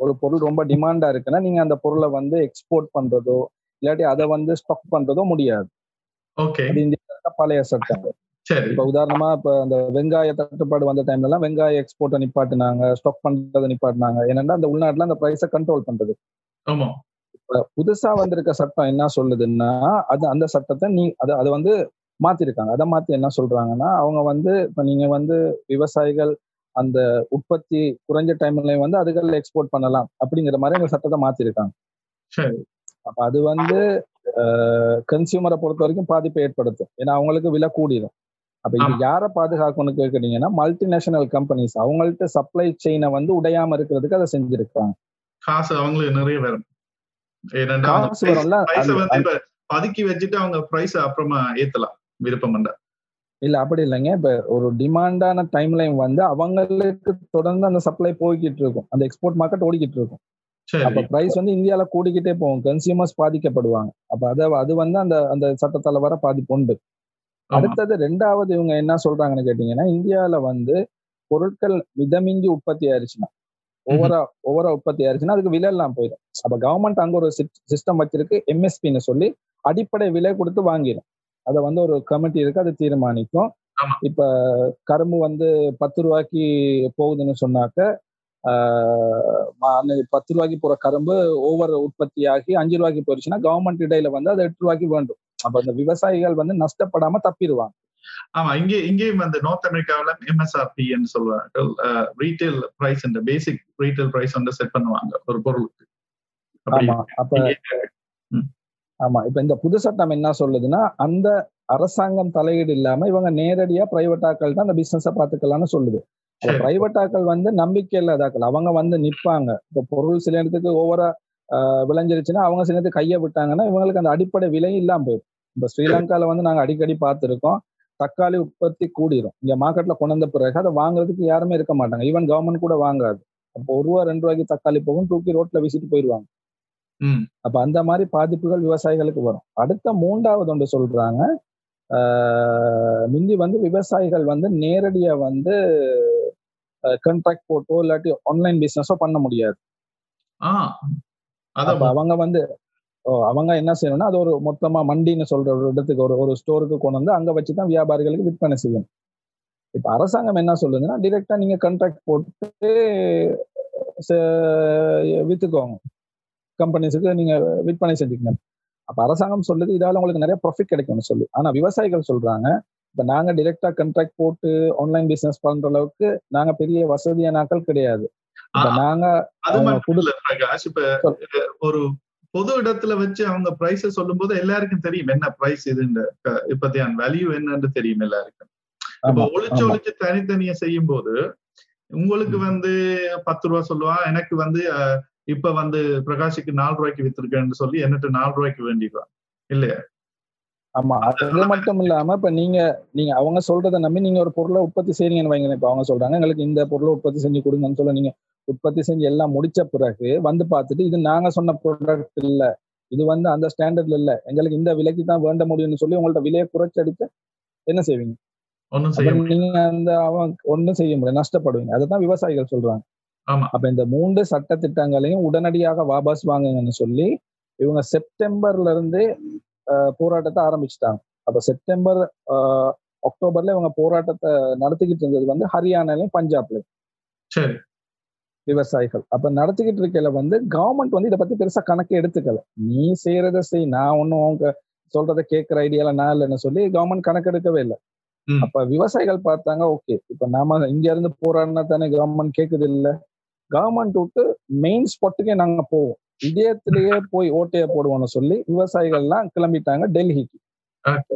S4: ஒரு பொருள் ரொம்ப டிமாண்டா இருக்குன்னா நீங்க அந்த பொருளை வந்து எக்ஸ்போர்ட் பண்றதோ இல்லாட்டி அதை வந்து ஸ்டாக் பண்றதோ முடியாது. அது இந்தியால பழைய சட்டம். இப்ப உதாரணமா இப்ப அந்த வெங்காய தட்டுப்பாடு வந்த டைம்ல எல்லாம் வெங்காய எக்ஸ்போர்ட்டை நிப்பாட்டினாங்க ஸ்டாக் பண்றதை நிப்பாட்டினாங்க. ஏன்னா அந்த உள்நாட்டுல அந்த பிரைஸை கண்ட்ரோல் பண்றது. இப்ப புதுசா வந்திருக்க சட்டம் என்ன சொல்லுதுன்னா அது அந்த சட்டத்தை நீ அது அதை வந்து மாத்திருக்காங்க. அதை மாத்தி என்ன சொல்றாங்கன்னா அவங்க வந்து இப்ப நீங்க வந்து விவசாயிகள் அந்த உற்பத்தி குறைஞ்ச டைம்ல வந்து அதுகள் எக்ஸ்போர்ட் பண்ணலாம் அப்படிங்கிற மாதிரி அந்த சட்டத்தை மாத்திருக்காங்க.
S1: சரி.
S4: அப்ப அது வந்து கன்சியூமரை பொறுத்த வரைக்கும் பாதிப்பை ஏற்படுத்தும். ஏன்னா அவங்களுக்கு விலை கூடிடும் அப்ப இது. யாரை பாதுகாக்கணும்னு கேக்குறீங்கன்னா மல்டிநேஷனல் கம்பெனிஸ் அவங்கள்ட்ட சப்ளை செயினை வந்து உடையாம இருக்கிறதுக்கு அதை செஞ்சிருக்காங்க
S1: காசு அவங்களுக்கு நிறைய வரும். பதுக்கி வச்சுட்டு அவங்க பிரைஸ் அப்புறமா ஏத்தலாம் விருப்பம் பண்ண
S4: இல்ல அப்படி இல்லைங்க. இப்ப ஒரு டிமாண்டான டைம் லைன் வந்து அவங்களுக்கு தொடர்ந்து அந்த சப்ளை போய்கிட்டு இருக்கும். அந்த எக்ஸ்போர்ட் மார்க்கெட் ஓடிக்கிட்டு இருக்கும். அப்ப பிரைஸ் வந்து இந்தியால கூடிக்கிட்டே போகும். கன்சியூமர்ஸ் பாதிக்கப்படுவாங்க. அப்ப அத அது வந்து அந்த அந்த சட்டத்தால வர பாதிப்பு உண்டு. அடுத்தது ரெண்டாவது இவங்க என்ன சொல்றாங்கன்னு கேட்டீங்கன்னா இந்தியால வந்து பொருட்கள் மிதமிஞ்சி உற்பத்தி ஆயிருச்சுன்னா ஓவரா ஓவரா உற்பத்தி ஆயிருச்சுன்னா அதுக்கு விலை எல்லாம் போயிடும். அப்ப கவர்மெண்ட் அங்க ஒரு சிஸ்டம் வச்சிருக்கு எம்எஸ்பின்னு சொல்லி அடிப்படை விலை கொடுத்து வாங்கிடும் அதை வந்து ஒரு கமிட்டி இருக்கு அது தீர்மானிக்கும். இப்ப கரும்பு வந்து பத்து ரூபாய்க்கு போகுதுன்னு சொன்னாக்க பத்து ரூபாய்க்கு போற கரும்பு ஓவர் உற்பத்தி ஆகி அஞ்சு ரூபாய்க்கு போயிருச்சுன்னா கவர்மெண்ட் இடையில வந்து அது எட்டு ரூபாய்க்கு வேண்டும். அப்ப அந்த விவசாயிகள் வந்து நஷ்டப்படாம தப்பிடுவாங்க.
S1: ஆமா இங்கே இங்கேயும் வந்து நார்த் அமெரிக்காவில எம்எஸ்ஆர்பி என்று சொல்வார்கள் ரீட்டைல் பிரைஸ் இந்த பேசிக் ரீட்டைல் பிரைஸ் வந்து செட் பண்ணுவாங்க ஒரு பொருளுக்கு.
S4: அப்ப ஆமா இப்ப இந்த புது சட்டம் என்ன சொல்லுதுன்னா அந்த அரசாங்கம் தலையீடு இல்லாம இவங்க நேரடியா பிரைவேட் ஆக்கள் தான் அந்த பிசினஸ பாத்துக்கலாம்னு சொல்லுது.
S1: சரி.
S4: பிரைவேட் ஆக்கள் வந்து நம்பிக்கை இல்லாதாக்கள் அவங்க வந்து நிப்பாங்க. இப்ப பொருள் சில இடத்துக்கு ஓவரா விளைஞ்சிருச்சுன்னா அவங்க சில இடத்துக்கு கையை விட்டாங்கன்னா இவங்களுக்கு அந்த அடிப்படை விலையும் இல்லாம போயிடும். இப்ப ஸ்ரீலங்கால வந்து நாங்க அடிக்கடி பார்த்திருக்கோம். தக்காளி உற்பத்தி கூடிரும். இங்க மார்க்கெட்ல கொண்டு வந்த பிறகு அதை வாங்குறதுக்கு யாருமே இருக்க மாட்டாங்க. ஈவன் கவர்மெண்ட் கூட வாங்காது. அப்போ ஒரு ரூபா ரெண்டு ரூபாய்க்கு தக்காளி போகும் தூக்கி ரோட்ல வீசிட்டு போயிடுவாங்க. அப்ப அந்த மாதிரி பாதிப்புகள் விவசாயிகளுக்கு வரும். அடுத்த மூன்றாவது ஒன்று சொல்றாங்க முந்தி வந்து விவசாயிகள் வந்து நேரடியா வந்து கான்ட்ராக்ட் போட்டோ இல்லாட்டி ஆன்லைன் பிசினஸோ பண்ண முடியாது. அவங்க வந்து அவங்க என்ன செய்யணும்னா அது ஒரு மொத்தமா மண்டின்னு சொல்ற ஒரு இடத்துக்கு ஒரு ஒரு ஸ்டோருக்கு கொண்டு வந்து அங்க வச்சுதான் வியாபாரிகளுக்கு விற்பனை செய்யணும் இப்ப அரசாங்கம் என்ன சொல்லுதுன்னா டிரெக்டா நீங்க கான்ட்ராக்ட் போட்டு வித்துக்கோங்க. கம்பெனிஸுக்கு நீங்க விற்பனை செஞ்சுக்கணும். அப்ப அரசாங்கம் சொல்லுது இதால உங்களுக்கு நிறைய ப்ராஃபிட் கிடைக்கும்னு சொல்லு. ஆனா விவசாயிகள் சொல்றாங்க இப்ப நாங்க டிரெக்டா கான்ட்ராக்ட் போட்டு ஆன்லைன் பிசினஸ் பண்ற அளவுக்கு நாங்க பெரிய வசதியான ஆட்கள் கிடையாது. நாங்க
S1: ஒரு பொது இடத்துல வச்சு அவங்க பிரைஸ சொல்லும் போது எல்லாருக்கும் தெரியும் என்ன பிரைஸ் இதுன்னு இப்பத்தியான வேல்யூ என்னன்னு தெரியும் எல்லாருக்கும். இப்ப
S4: ஆமா
S1: ஒளிச்சு தனித்தனியா செய்யும் போது உங்களுக்கு வந்து பத்து ரூபா சொல்லுவான் எனக்கு வந்து இப்ப வந்து பிரகாஷுக்கு நாலு ரூபாய்க்கு வித்திருக்கேன்னு சொல்லி என்னட்டு நாலு ரூபாய்க்கு வேண்டிடுவான் இல்லையா?
S4: ஆமா அது மட்டும் இல்லாம இப்ப நீங்க நீங்க அவங்க சொல்றதை நம்பி நீங்க ஒரு பொருளை உற்பத்தி செய்றீங்கன்னு வைங்க இப்ப அவங்க சொல்றாங்க எங்களுக்கு இந்த பொருளை உற்பத்தி செஞ்சு கொடுங்கன்னு சொல்ல நீங்க உற்பத்தி செஞ்சு எல்லாம் முடிச்ச பிறகு வந்து பார்த்துட்டு இது நாங்க சொன்ன ப்ராடக்ட் இல்ல. இது வந்து அந்த ஸ்டாண்டர்ட்ல இல்ல. எங்களுக்கு இந்த விலைக்கு தான் வேண்ட முடியும்னு சொல்லி உங்கள்ட்ட விலையை குறைச்சு அடிச்சு என்ன செய்வீங்க? நீங்க அந்த அவங்க ஒண்ணும் செய்ய முடியாது. நஷ்டப்படுவீங்க. அதுதான் விவசாயிகள் சொல்றாங்க. அப்ப இந்த மூன்று சட்ட திட்டங்களையும் உடனடியாக வாபஸ் வாங்குங்கன்னு சொல்லி இவங்க செப்டம்பர்ல இருந்து போராட்டத்தை ஆரம்பிச்சிட்டாங்க. அப்ப செப்டம்பர் அக்டோபர்ல இவங்க போராட்டத்தை நடத்திக்கிட்டு இருந்தது வந்து ஹரியானாலையும் பஞ்சாப்லயும். விவசாயிகள். அப்ப நடத்திக்கிட்டு இருக்கையில வந்து கவர்மெண்ட் வந்து இதை பத்தி பெருசா கணக்கு எடுத்துக்கல. நீ செய்யறத செய் நான் ஒன்னும் அவங்க சொல்றத கேட்கிற ஐடியால நான் இல்லைன்னு சொல்லி கவர்மெண்ட் கணக்கு எடுக்கவே இல்லை. அப்ப விவசாயிகள் பார்த்தாங்க ஓகே. இப்ப நாம இங்க இருந்து போராடினா தானே கவர்மெண்ட் கேக்குது இல்ல? கவர்மெண்ட் விட்டு மெயின் ஸ்பாட்டுக்கே நாங்க போவோம் இதயத்திலேயே போய் ஓட்டைய போடுவோம்னு சொல்லி விவசாயிகள்லாம் கிளம்பிட்டாங்க டெல்லிக்கு.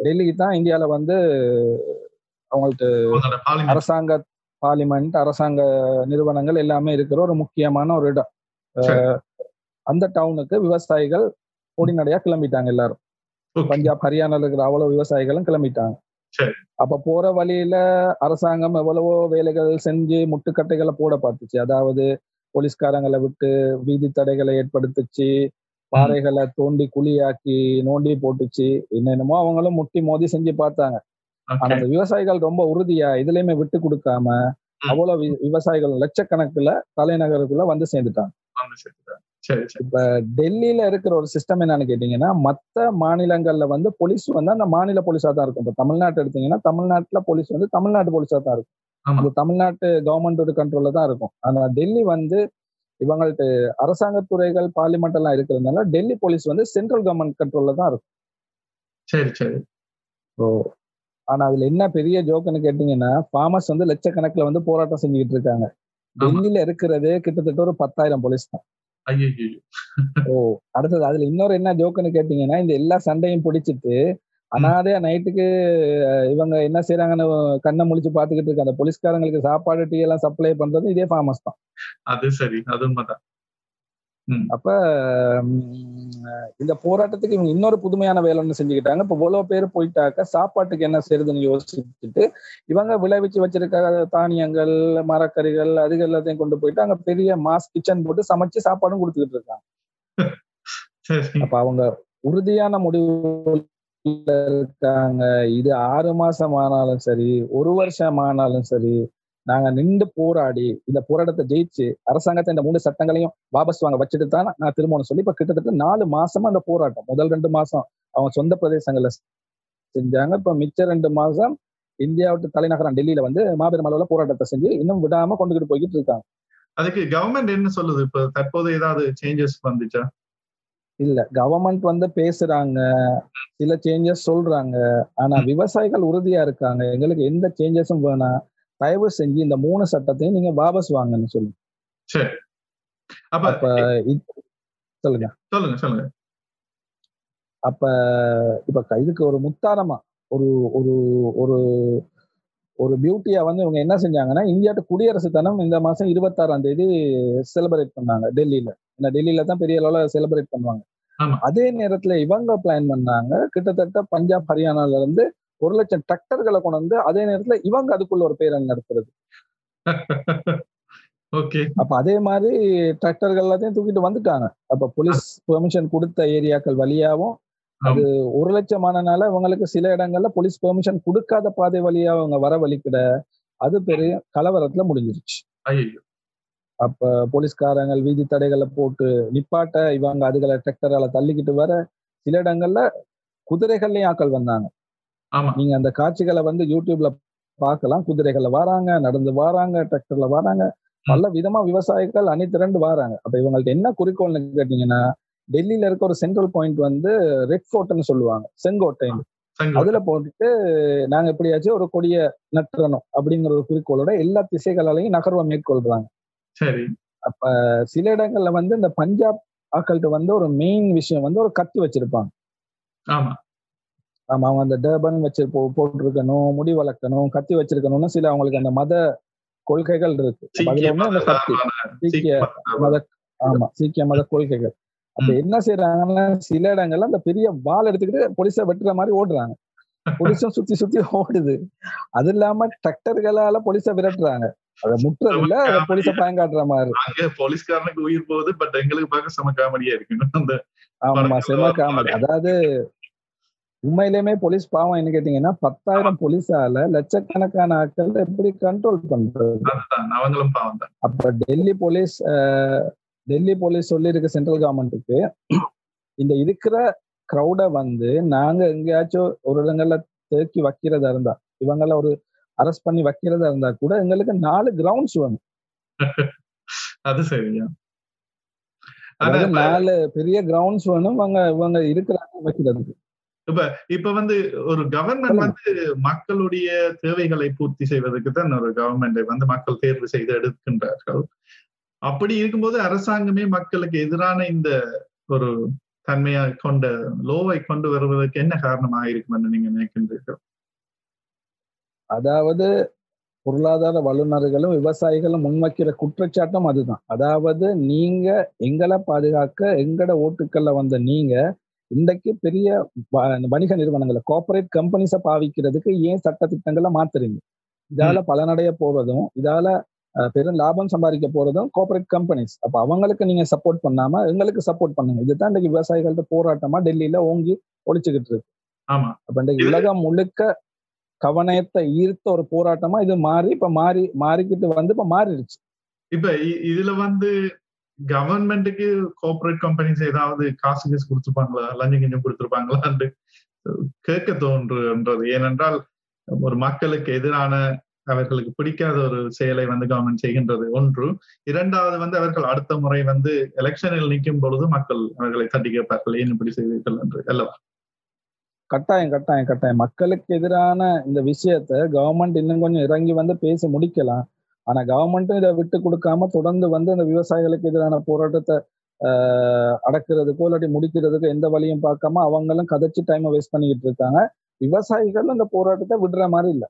S4: டெல்லிக்கு தான் இந்தியால வந்து அவங்களுக்கு
S1: அவங்களோட parliament.
S4: அரசாங்க பார்லிமெண்ட் அரசாங்க நிறுவனங்கள் எல்லாமே இருக்கிற ஒரு முக்கியமான ஒரு இடம் அந்த டவுனுக்கு விவசாயிகள் பொடிநடையா கிளம்பிட்டாங்க எல்லாரும். பஞ்சாப் ஹரியானால இருக்கிற அவ்வளவு விவசாயிகளும் கிளம்பிட்டாங்க. அப்ப போற வழியில அரசாங்கம் எவ்வளவோ வேலைகள் செஞ்சு முட்டுக்கட்டைகளை போட பார்த்துச்சு. அதாவது போலீஸ்காரங்களை விட்டு வீதி தடைகளை ஏற்படுத்துச்சு. பாறைகளை தோண்டி குழியாக்கி நோண்டி போட்டுச்சு. என்னென்னமோ அவங்களும் முட்டி மோதி செஞ்சு பார்த்தாங்க. ஆனா. அந்த விவசாயிகள் ரொம்ப உறுதியா இதுலயுமே விட்டு கொடுக்காம. அவ்வளவு விவசாயிகள் லட்சக்கணக்குல தலைநகருக்குள்ள வந்து சேர்ந்துட்டாங்க. இப்ப டெல்லியில இருக்கிற ஒரு சிஸ்டம் என்னன்னு கேட்டீங்கன்னா மத்த மாநிலங்கள்ல வந்து போலீஸ் வந்து அந்த மாநில போலீஸா தான் இருக்கும். இப்ப தமிழ்நாட்டு எடுத்தீங்கன்னா தமிழ்நாட்டுல போலீஸ் வந்து தமிழ்நாட்டு போலீஸா தான் இருக்கும். அது தமிழ்நாட்டு கவர்மெண்டோட கண்ட்ரோல்ல தான் இருக்கும். ஆனா டெல்லி வந்து இவங்கள்ட்ட அரசாங்க துறைகள் பார்லிமெண்ட் எல்லாம் இருக்கிறதுனால டெல்லி போலீஸ் வந்து சென்ட்ரல் கவர்மெண்ட் கண்ட்ரோல்ல தான் இருக்கும்.
S1: சரி சரி.
S4: ஆனா அதுல என்ன பெரிய ஜோக்குன்னு கேட்டீங்கன்னா ஃபார்மர்ஸ் வந்து லட்சக்கணக்குல வந்து போராட்டம் செஞ்சுக்கிட்டு இருக்காங்க. டெல்லியில இருக்கிறது கிட்டத்தட்ட ஒரு பத்தாயிரம் போலீஸ் தான்.
S1: ஐயோ
S4: ஓ அடுத்தது அதுல இன்னொரு என்ன ஜோக்குன்னு கேட்டீங்கன்னா இந்த எல்லா சண்டையும் பிடிச்சிட்டு அனாதையா நைட்டுக்கு இவங்க என்ன செய்யறாங்கன்னு கண்ணை முழிச்சு பாத்துக்கிட்டு இருக்க அந்த போலீஸ்காரங்களுக்கு சாப்பாடு டீ எல்லாம் சப்ளை பண்றது இதே ஃபார்மஸ் தான்.
S1: அது சரி அது உண்மைதான்
S4: அப்ப இந்த போராட்டத்துக்கு இவங்க இன்னொரு புதுமையான வேலை ஒண்ணு செஞ்சுக்கிட்டாங்க. இப்ப இவ்வளவு பேர் போயிட்டாக்க சாப்பாட்டுக்கு என்ன செய்யறதுன்னு யோசிச்சுட்டு இவங்க விளைவிச்சு வச்சிருக்க தானியங்கள் மரக்கறிகள் அது எல்லாத்தையும் கொண்டு போயிட்டு அங்க பெரிய மாஸ் கிச்சன் போட்டு சமைச்சு சாப்பாடும் கொடுத்துக்கிட்டு இருக்காங்க. அப்ப அவங்க உறுதியான முடிவு இருக்காங்க. இது ஆறு மாசம் ஆனாலும் சரி ஒரு வருஷம் ஆனாலும் சரி நாங்க நின்று போராடி இந்த போராட்டத்தை ஜெயிச்சு அரசாங்கத்தை இந்த மூணு சட்டங்களையும் வாபஸ் வாங்க வச்சுட்டு தான் நான் திரும்பணும் சொல்லி இப்ப கிட்டத்தட்ட நாலு மாசமா அந்த போராட்டம். முதல் ரெண்டு மாசம் அவங்க சொந்த பிரதேசங்கள்ல செஞ்சாங்க. இப்ப மிச்ச ரெண்டு மாசம் இந்தியாவுக்கு தலைநகரம் டெல்லியில வந்து மாபெரும் அளவுல போராட்டத்தை செஞ்சு இன்னும் விடாம கொண்டுகிட்டு போய்கிட்டு இருக்காங்க.
S1: அதுக்கு கவர்மெண்ட் என்ன சொல்லுது? இப்ப தற்போது ஏதாவது சேஞ்சஸ் வந்துச்சா?
S4: இல்ல கவர்மெண்ட் வந்து பேசுறாங்க சில சேஞ்சஸ் சொல்றாங்க. ஆனா விவசாயிகள் உறுதியா இருக்காங்க. எங்களுக்கு எந்த சேஞ்சஸும் வேணாம். தயவு செஞ்சு இந்த மூணு சட்டத்தையும் நீங்க வாபஸ் வாங்கன்னு சொல்லி
S1: சரி. அப்ப
S4: சொல்லுங்க.
S1: சொல்லுங்க சொல்லுங்க.
S4: அப்ப இப்ப இதுக்கு ஒரு முத்தாரமா ஒரு ஒரு ஒரு ஒரு பியூட்டியா வந்து இவங்க என்ன செஞ்சாங்கன்னா இந்தியாட்டு குடியரசு தினம் இந்த மாசம் இருபத்தாறாம் தேதி செலிப்ரேட் பண்ணாங்க டெல்லியில. ஏன்னா டெல்லியில தான் பெரிய அளவுல செலிப்ரேட் பண்ணுவாங்க. அதே நேரத்துல இவங்க பிளான் பண்ணாங்க கிட்டத்தட்ட பஞ்சாப் ஹரியானால இருந்து ஒரு லட்சம் டிராக்டர்களை கொண்டு வந்து அதே நேரத்துல இவங்க அதுக்குள்ள ஒரு பேரணி நடத்துறது.
S1: ஓகே.
S4: அப்ப அதே மாதிரி டிராக்டர்கள் எல்லாத்தையும் தூக்கிட்டு வந்துட்டாங்க. அப்ப போலீஸ் பெர்மிஷன் கொடுத்த ஏரியாக்கள் வழியாவும் அது ஒரு லட்சமானனால இவங்களுக்கு சில இடங்கள்ல போலீஸ் பெர்மிஷன் கொடுக்காத பாதை வழியா அவங்க வர வழிக்கிட அது பெரிய கலவரத்துல முடிஞ்சிருச்சு. அப்ப போலீஸ்காரங்க வீதி தடைகளை போட்டு நிப்பாட்ட இவங்க அதுகளை டிராக்டரால தள்ளிக்கிட்டு வர சில இடங்கள்ல குதிரைகள்லயும் ஆட்கள் வந்தாங்க. நீங்க அந்த காட்சிகளை வந்து யூடியூப்ல பார்க்கலாம். குதிரைகள்ல வராங்க நடந்து வராங்க டிராக்டர்ல வராங்க. பல விதமா விவசாயிகள் அணி திரண்டு வராங்க. அப்ப இவங்கள்ட்ட என்ன குறிக்கோள்னு கேட்டீங்கன்னா டெல்லியில இருக்க ஒரு சென்ட்ரல் பாயிண்ட் வந்து ரெட் ஃபோர்ட்னு சொல்லுவாங்க. செங்கோட்டைன்னு
S1: சங்கி
S4: அதுல போட்டுட்டு நாங்க எப்படியாச்சும் ஒரு கொடிய நட்டுறணும் அப்படிங்கிற ஒரு குறிக்கோளோட எல்லா திசைகளாலையும் நகர்வை மேற்கொள்றாங்க.
S1: சரி.
S4: அப்ப சில இடங்கள்ல வந்து இந்த பஞ்சாப் ஆக்கள்கிட்ட வந்து ஒரு மெயின் விஷயம் வந்து ஒரு கத்தி வச்சிருப்பாங்க.
S1: ஆமா.
S4: ஆமா அவங்க அந்த டர்பன் வச்சு போட்டிருக்கணும் முடி வளர்க்கணும் கத்தி வச்சிருக்கணும்னு சில அவங்களுக்கு அந்த மத கொள்கைகள் இருக்கு. மத ஆமா சீக்கிய மத கொள்கைகள். அப்ப என்ன செய்யறாங்கன்னா சில இடங்கள்ல அந்த பெரிய வாள் எடுத்துக்கிட்டு போலீஸ வெட்டுற மாதிரி ஓடுறாங்க. போலீஸும் சுத்தி சுத்தி ஓடுது. அது இல்லாம டிராக்டர்களால போலீஸ விரட்டுறாங்க. அதை அதை போலீஸ பயங்காட்டுற மாதிரி.
S1: போலீஸ்காரனுக்கு உயிர் போகுது பட் எங்களுக்கு பார்க்க செம காமெடியா இருக்கு
S4: ஆமா செம காமெடி. அதாவது உண்மையிலுமே போலீஸ் பாவம் என்ன கேட்டீங்கன்னா பத்தாயிரம் போலீஸால லட்சக்கணக்கான ஆட்கள் எப்படி கண்ட்ரோல் பண்றது? அப்ப டெல்லி போலீஸ் டெல்லி போலீஸ் சொல்லியிருக்கு சென்ட்ரல் கவர்மெண்ட்டுக்கு இந்த இருக்கிற க்ரௌட வந்து நாங்க எங்கேயாச்சும் ஒரு இடங்கள்ல தேக்கி வைக்கிறதா இருந்தா இவங்கள ஒரு அரெஸ்ட் பண்ணி வைக்கிறதா இருந்தா கூட எங்களுக்கு நாலு கிரவுண்ட்ஸ் வேணும்.
S1: அது சரியா
S4: நாலு பெரிய கிரவுண்ட்ஸ் வேணும் இவங்க இவங்க இருக்கிற வைக்கிறதுக்கு.
S1: இப்ப வந்து ஒரு கவர்மெண்ட். வந்து மக்களுடைய தேவைகளை பூர்த்தி செய்வதற்கு தான் ஒரு கவர்மெண்டை வந்து மக்கள் தேர்வு செய்து எடுக்கின்றார்கள். அப்படி இருக்கும்போது அரசாங்கமே மக்களுக்கு எதிரான இந்த ஒரு தன்மையை கொண்ட லோவை கொண்டு வருவதற்கு என்ன காரணமாக இருக்கும் என்று நீங்க நினைக்கின்றீர்கள்?
S4: அதாவது பொருளாதார வல்லுநர்களும் விவசாயிகளும் முன்வைக்கிற குற்றச்சாட்டும் அதுதான். அதாவது நீங்க எங்களை பாதுகாக்க எங்கட ஓட்டுக்கள்ல வந்த நீங்க இன்றைக்கு பெரிய வணிக நிறுவனங்களை கார்ப்பரேட் கம்பெனிஸை பாவிக்கிறதுக்கு ஏன் சட்ட திட்டங்களை மாத்துறீங்க? இதால பலனடைய போறதும் இதால பெரும் லாபம் சம்பாதிக்க போறதும் கார்ப்பரேட் கம்பெனிஸ் அப்ப அவங்களுக்கு நீங்க சப்போர்ட் பண்ணாம எங்களுக்கு சப்போர்ட் பண்ணுங்க. இதுதான் இன்னைக்கு விவசாயிகள்ட்ட போராட்டமா டெல்லியில ஓங்கி ஒழிச்சுக்கிட்டு இருக்கு.
S1: ஆமா.
S4: அப்ப இன்றைக்கு உலகம் முழுக்க கவனத்தை ஈர்த்த ஒரு போராட்டமா இது மாறி இப்ப மாறி மாறிக்கிட்டு வந்து இப்ப மாறிடுச்சு.
S1: இப்ப இதுல வந்து கவர்மெண்ட்டுக்கு கோஆபரேட் கம்பெனிஸ் ஏதாவது காசு கீசு கொடுத்துருப்பாங்களா? லஞ்சம் கஞ்சம் கொடுத்துருப்பாங்களான்னு கேட்க தோன்றுன்றது ஏனென்றால் ஒரு மக்களுக்கு எதிரான அவர்களுக்கு பிடிக்காத ஒரு செயலை வந்து கவர்மெண்ட் செய்கின்றது ஒன்று. இரண்டாவது வந்து அவர்கள் அடுத்த முறை வந்து எலெக்ஷனில் நிற்கும் பொழுது மக்கள் அவர்களை தட்டி கேட்பார்கள். ஏன் இப்படி செய்தீர்கள்? என்று. அல்லவா?
S4: கட்டாயம் கட்டாயம் கட்டாயம். மக்களுக்கு எதிரான இந்த விஷயத்த கவர்மெண்ட் இன்னும் கொஞ்சம் இறங்கி வந்து பேசி முடிக்கலாம். ஆனா கவர்மெண்ட்டும் இதை விட்டு கொடுக்காம தொடர்ந்து வந்து இந்த விவசாயிகளுக்கு எதிரான போராட்டத்தை ஆஹ், அடக்குறதுக்கோ இல்லாட்டி முடிக்கிறதுக்கோ எந்த வழியும் பார்க்காம அவங்களும் கதைச்சு டைமை வேஸ்ட் பண்ணிக்கிட்டு இருக்காங்க. விவசாயிகளும் இந்த போராட்டத்தை விடுற மாதிரி இல்லை.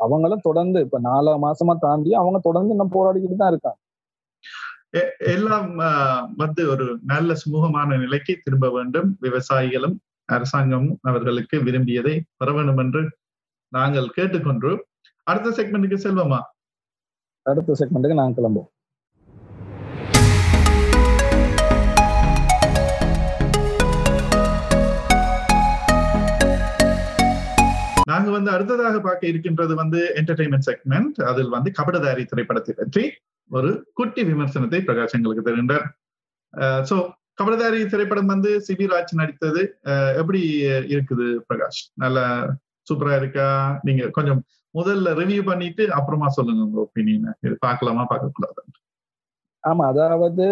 S4: அவங்களும் தொடர்ந்து இப்ப நாலு மாசமா தாண்டி அவங்க தொடர்ந்து இன்னும் போராடிக்கிட்டு தான் இருக்காங்க.
S1: எ- எல்லாம் வந்து ஒரு நல்ல சுமூகமான நிலைக்கு திரும்ப வேண்டும். விவசாயிகளும் அரசாங்கமும் அவர்களுக்கு விரும்பியதை பெற வேண்டும் என்று நாங்கள் கேட்டுக்கொண்டு அடுத்த செக்மெண்ட்டுக்கு செல்வோமா?
S4: அடுத்த செக்மெண்ட்டுக்கு நாங்க கிளம்புவோம்.
S1: நாங்க வந்து அடுத்ததாக பார்க்க இருக்கின்றது வந்து என்டர்டைன்மெண்ட் செக்மெண்ட் அதில் வந்து கபடதாரி திரைப்படத்தை பற்றி ஒரு குட்டி விமர்சனத்தை பிரகாஷ் எங்களுக்கு தருகின்றார். சோ கபடதாரி திரைப்படம் வந்து சிபிராஜ் நடித்தது. அஹ், எப்படி இருக்குது பிரகாஷ்? நல்ல சூப்பரா இருக்கா? நீங்க கொஞ்சம் முதல்ல ரிவ்யூ பண்ணிட்டு அப்புறமா சொல்லுங்க உங்க ஒப்பீனியன் இது பார்க்கலாமா பார்க்க கூடாது
S4: ஆமா அதாவது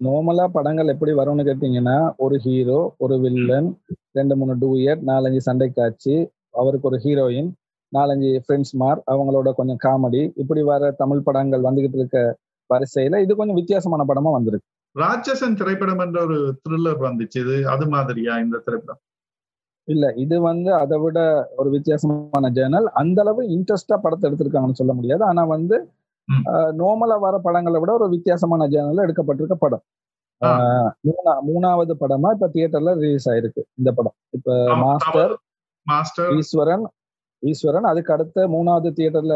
S4: நார்மலா படங்கள் எப்படி வரும்னு கேட்டீங்கன்னா ஒரு ஹீரோ ஒரு வில்லன் ரெண்டு மூணு டூயட் நாலஞ்சு சண்டை காட்சி அவருக்கு ஒரு ஹீரோயின் நாலஞ்சு ஃப்ரெண்ட்ஸ் மார் அவங்களோட கொஞ்சம் காமெடி இப்படி வர தமிழ் படங்கள் வந்துகிட்டு இருக்க வரிசையில இது கொஞ்சம் வித்தியாசமான படமா வந்திருக்கு.
S1: ராட்சசன் திரைப்படம் என்ற ஒரு த்ரில்லர் வந்துச்சு இது. அது மாதிரியா இந்த திரைப்படம்?
S4: இல்ல இது வந்து அதை விட ஒரு வித்தியாசமான ஜேர்னல் அந்த அளவு இன்ட்ரெஸ்டா படத்தை எடுத்திருக்காங்கன்னு சொல்ல முடியாது. ஆனா வந்து
S1: ம்.
S4: நார்மலா வர படங்களை விட ஒரு வித்தியாசமான ஜேர்னல்ல எடுக்கப்பட்டிருக்க படம். மூணா மூணாவது படமா இப்ப தியேட்டர்ல ரிலீஸ் ஆயிருக்கு இந்த படம். இப்ப மாஸ்டர்
S1: மாஸ்டர்
S4: ஈஸ்வரன் ஈஸ்வரன் அதுக்கு அடுத்த மூணாவது தியேட்டர்ல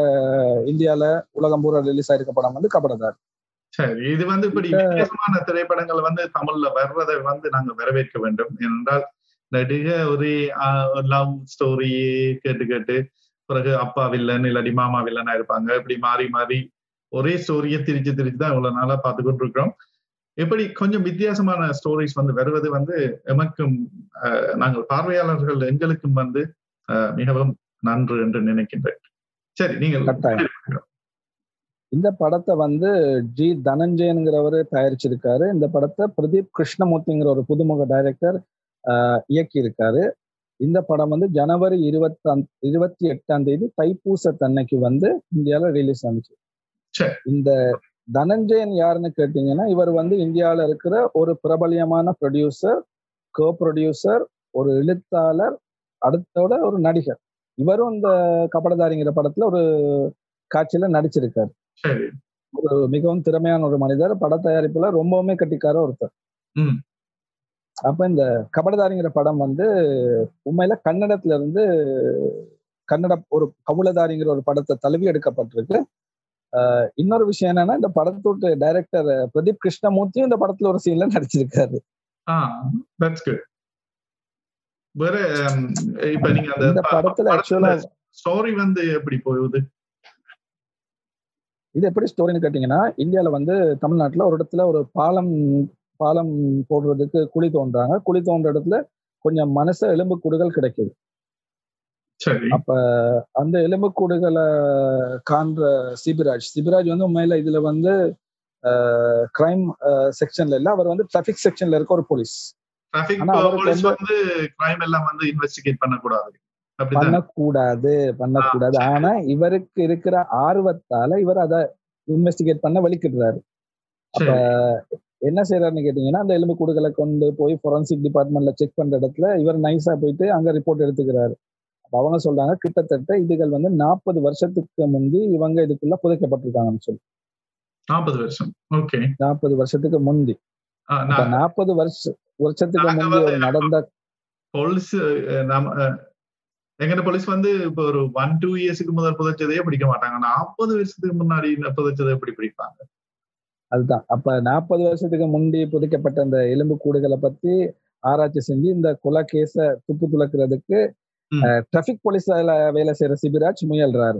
S4: இந்தியால உலகம் பூரா ரிலீஸ் ஆயிருக்க படம் வந்து கபடதார்.
S1: சரி இது வந்து இப்படி வித்தியாசமான திரைப்படங்கள் வந்து தமிழ்ல வர்றதை வந்து நாங்க வரவேற்க வேண்டும். ஏனென்றால் நடிக ஒரே லவ் ஸ்டோரி கேட்டு கேட்டு பிறகு அப்பா வில்லன் இல்லாட்டி மாமா வில்லனா இருப்பாங்க இப்படி மாறி மாறி ஒரே ஸ்டோரியை திரிச்சு திரிச்சு தான் இவ்வளவு நாளா பார்த்து கொண்டிருக்கிறோம் எப்படி கொஞ்சம் வித்தியாசமான ஸ்டோரிஸ் வந்து வருவது வந்து எமக்கும் நாங்கள் பார்வையாளர்கள் எங்களுக்கும் வந்து மிகவும் நன்று என்று நினைக்கின்றேன். சரி நீங்கள்.
S4: இந்த படத்தை வந்து ஜி தனஞ்சயன்கிறவர் தயாரிச்சிருக்காரு. இந்த படத்தை பிரதீப் கிருஷ்ணமூர்த்திங்கிற ஒரு புதுமுக டைரக்டர் இயக்கி இருக்காரு இந்த படம் வந்து ஜனவரி இருபத்தாம் இருபத்தி எட்டாம் தேதி தைப்பூசத்தன்னைக்கு வந்து இந்தியால ரிலீஸ் ஆனிச்சு. இந்த தனஞ்சயன் யாருன்னு கேட்டீங்கன்னா இவர் வந்து இந்தியாவில் இருக்கிற ஒரு பிரபலியமான ப்ரொடியூசர் கோ ப்ரொடியூசர் ஒரு எழுத்தாளர் அடுத்தோட ஒரு நடிகர். இவரும் இந்த கபடதாரிங்கிற படத்துல ஒரு காட்சியில நடிச்சிருக்காரு.
S1: சரி.
S4: ஒரு மிகவும் திறமையான ஒரு மனிதர் பட தயாரிப்புல ரொம்பவுமே கட்டிக்கார ஒருத்தர். அப்ப இந்த கபடதாரிங்கிற படம் வந்து உண்மையில கன்னடத்துல இருந்து கன்னட ஒரு கவுளதாரிங்கிற ஒரு படத்தை தழுவி எடுக்கப்பட்டிருக்கு. இன்னொரு விஷயம் என்னன்னா இந்த படத்தோட டைரக்டர் பிரதீப் கிருஷ்ணமூர்த்தியும் இந்த படத்துல ஒரு சீன்ல நடிச்சிருக்காரு.
S1: வேற இப்ப நீங்க அந்த
S4: இந்த படத்துல ஆக்சுவலா
S1: ஸ்டோரி வந்து எப்படி போகுது?
S4: இது எப்படி ஸ்டோரின்னு கேட்டீங்கன்னா இந்தியால வந்து தமிழ்நாட்டுல ஒரு இடத்துல ஒரு பாலம் பாலம் போடுறதுக்கு குழி தோன்றாங்க. குழி தோன்ற இடத்துல கொஞ்சம் மனுஷ எலும்புக்கூடுகள் கிடைக்குது.
S1: சரி.
S4: அப்ப அந்த எலும்புக்கூடுகளை காண்ற சிபிராஜ். சிபிராஜ் வந்து உண்மையில இதுல வந்து கிரைம் செக்ஷன்ல இல்ல. அவர் வந்து டிராபிக் செக்ஷன்ல இருக்க ஒரு போலீஸ்
S1: பண்ணக்கூடாது.
S4: பண்ணக்கூடாது. ஆனா இவருக்கு இருக்கிற ஆர்வத்தால இவர் அதை இன்வெஸ்டிகேட் பண்ண வலிக்கிடுறாரு. அப்ப என்ன செய்யறாருன்னு கேட்டீங்கன்னா அந்த எலும்புக்கூடுகளை கொண்டு போய் ஃபொரன்சிக் டிபார்ட்மெண்ட்ல செக் பண்ற இடத்துல இவர் நைஸா போயிட்டு அங்க ரிப்போர்ட் எடுத்துக்கிறாரு. அவங்க சொல்றாங்க கிட்டத்தட்ட இதுகள் வந்து நாற்பது வருஷத்துக்கு முந்தி இவங்க இதுக்குள்ள புதைக்கப்பட்டிருக்காங்கன்னு சொல்லி.
S1: நாற்பது வருஷம். ஓகே.
S4: நாற்பது வருஷத்துக்கு முந்தி. நாற்பது வருஷ வருஷத்துக்கு முந்தி நடந்த
S1: போலீஸ் நம்ம எங்கட போலீஸ் வந்து இப்போ ஒரு ஒன் டூ இயர்ஸ்க்கு முதல் புதைச்சதையே பிடிக்க மாட்டாங்க. நாற்பது வருஷத்துக்கு முன்னாடி புதைச்சதை எப்படி பிடிப்பாங்க?
S4: அதுதான். அப்ப நாற்பது வருஷத்துக்கு முந்தி புதைக்கப்பட்ட அந்த எலும்பு கூடுகளை பத்தி ஆராய்ச்சி செஞ்சு இந்த கொலை கேஸ துப்பு துளக்குறதுக்கு. டிராபிக் போலீஸ்ல வேலை செய்யற சிபிராஜ் முயல்றாரு.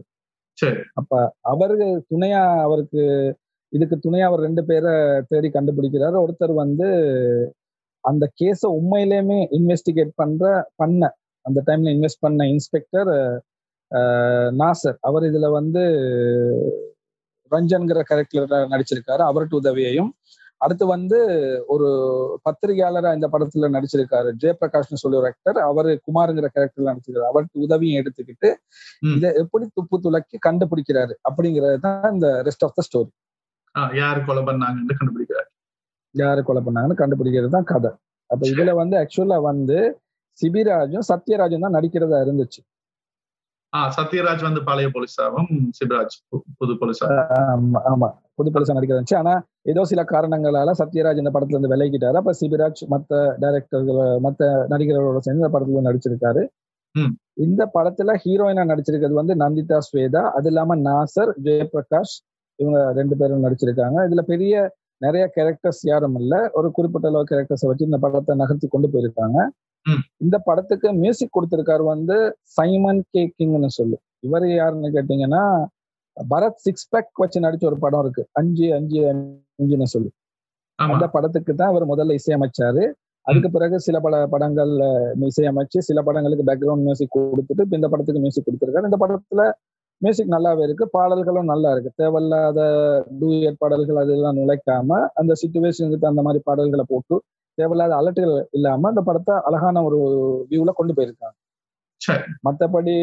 S4: அப்ப அவரு துணையா அவருக்கு இதுக்கு துணையா அவர் ரெண்டு பேரை தேடி கண்டுபிடிக்கிறாரு. ஒருத்தர் வந்து அந்த கேஸ உண்மையிலேயுமே இன்வெஸ்டிகேட் பண்ற பண்ண அந்த டைம்ல இன்வெஸ்ட் பண்ண இன்ஸ்பெக்டர் நாசர். அவர் இதுல வந்து ரஞ்சன்கிற கேரக்டர்ல நடிச்சிருக்காரு. அவர்கிட்ட உதவியையும் அடுத்து வந்து ஒரு பத்திரிகையாளரா இந்த படத்துல நடிச்சிருக்காரு. ஜெயபிரகாஷ்னு சொல்லி ஒரு ஆக்டர் அவரு குமாருங்கிற கேரக்டர்ல நடிச்சிருக்காரு. அவர்கிட்ட உதவியும் எடுத்துக்கிட்டு. இதை எப்படி துப்பு துளக்கி கண்டுபிடிக்கிறாரு அப்படிங்கிறது தான் இந்த ரெஸ்ட் ஆஃப் த ஸ்டோரி
S1: யாரு கொலை பண்ணாங்கன்னு கண்டுபிடிக்கிறார்.
S4: யாரு கொலை பண்ணாங்கன்னு கண்டுபிடிக்கிறது தான் கதை. அப்ப இதுல வந்து ஆக்சுவலா வந்து சிபிராஜும் சத்யராஜும் தான் நடிக்கிறதா இருந்துச்சு.
S1: ஆஹ் சத்யராஜ் வந்து பழைய போலீஸாவும் சிவராஜ் புது போலீஸா
S4: ஆமா, புது பரிசா நடிக்கிறதா இருந்துச்சு. ஆனா ஏதோ சில காரணங்களால சத்யராஜ் இந்த படத்துல இருந்து விலகிட்டாரு. அப்ப சிபிராஜ் மத்த டைரக்டர்கள் மத்த நடிகர்களோட சேர்ந்து இந்த படத்துல நடிச்சிருக்காரு. இந்த படத்துல ஹீரோயினா நடிச்சிருக்கிறது வந்து நந்திதா ஸ்வேதா. அது இல்லாம நாசர் ஜெயபிரகாஷ் இவங்க ரெண்டு பேரும் நடிச்சிருக்காங்க. இதுல பெரிய நிறைய கேரக்டர்ஸ் யாரும் இல்ல. ஒரு குறிப்பிட்ட அளவு கேரக்டர்ஸை வச்சு இந்த படத்தை நகர்த்தி கொண்டு போயிருக்காங்க. இந்த படத்துக்கு மியூசிக் கொடுத்திருக்காரு வந்து சைமன் கே கிங்னு சொல்லு. இவர் யாருன்னு கேட்டீங்கன்னா பரத் சிக்ஸ் பேக் வச்சு நடிச்ச ஒரு படம் இருக்கு. அஞ்சு அஞ்சு அஞ்சுன்னு சொல்லி. அந்த படத்துக்கு தான் அவர் முதல்ல இசையமைச்சாரு. அதுக்கு பிறகு சில பல படங்கள்ல இசையமைச்சு சில படங்களுக்கு பேக்ரவுண்ட் மியூசிக் கொடுத்துட்டு இப்ப இந்த படத்துக்கு மியூசிக் கொடுத்திருக்காரு. இந்த படத்துல மியூசிக் நல்லாவே இருக்கு. பாடல்களும் நல்லா இருக்கு. தேவையில்லாத டூயட் பாடல்கள் அதெல்லாம் நுழைக்காம அந்த சுச்சுவேஷனுக்கு அந்த மாதிரி பாடல்களை போட்டு தேவையில்லாத அலட்டுகள் இல்லாம அந்த படத்தை அழகான ஒரு வியூல கொண்டு போயிருக்காங்க. மத்தபடி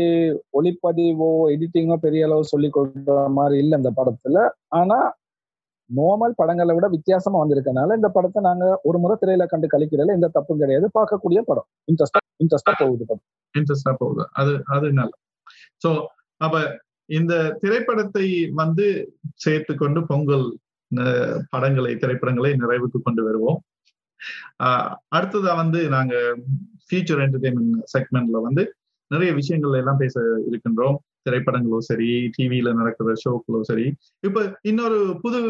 S4: ஒளிப்பதிவோ எடிட்டிங்கோ பெரிய அளவு சொல்லி கொடுக்குற மாதிரி இல்லை இந்த படத்துல. ஆனா நார்மல் படங்களை விட வித்தியாசமா வந்திருக்கனால இந்த படத்தை நாங்க ஒரு முறை திரையில கண்டு கழிக்கிறதுல எந்த தப்பும் கிடையாது. பார்க்கக்கூடிய படம். இன்ட்ரெஸ்டா இன்ட்ரெஸ்டா போகுது படம்.
S1: இன்ட்ரெஸ்டா போகுது. அது அது நல்ல சோ அப்ப இந்த திரைப்படத்தை வந்து சேர்த்து கொண்டு பொங்கல் படங்களை திரைப்படங்களை நிறைவுக்கு கொண்டு வருவோம். அடுத்ததா வந்து நாங்க ஃபியூச்சர் என்டர்டைன்மெண்ட் செக்மெண்ட்ல வந்து நிறைய விஷயங்கள் எல்லாம் பேச இருக்கின்றோம். திரைப்படங்களோ சரி டிவியில நடக்கிற ஷோக்களோ சரி. இப்ப இன்னொரு புது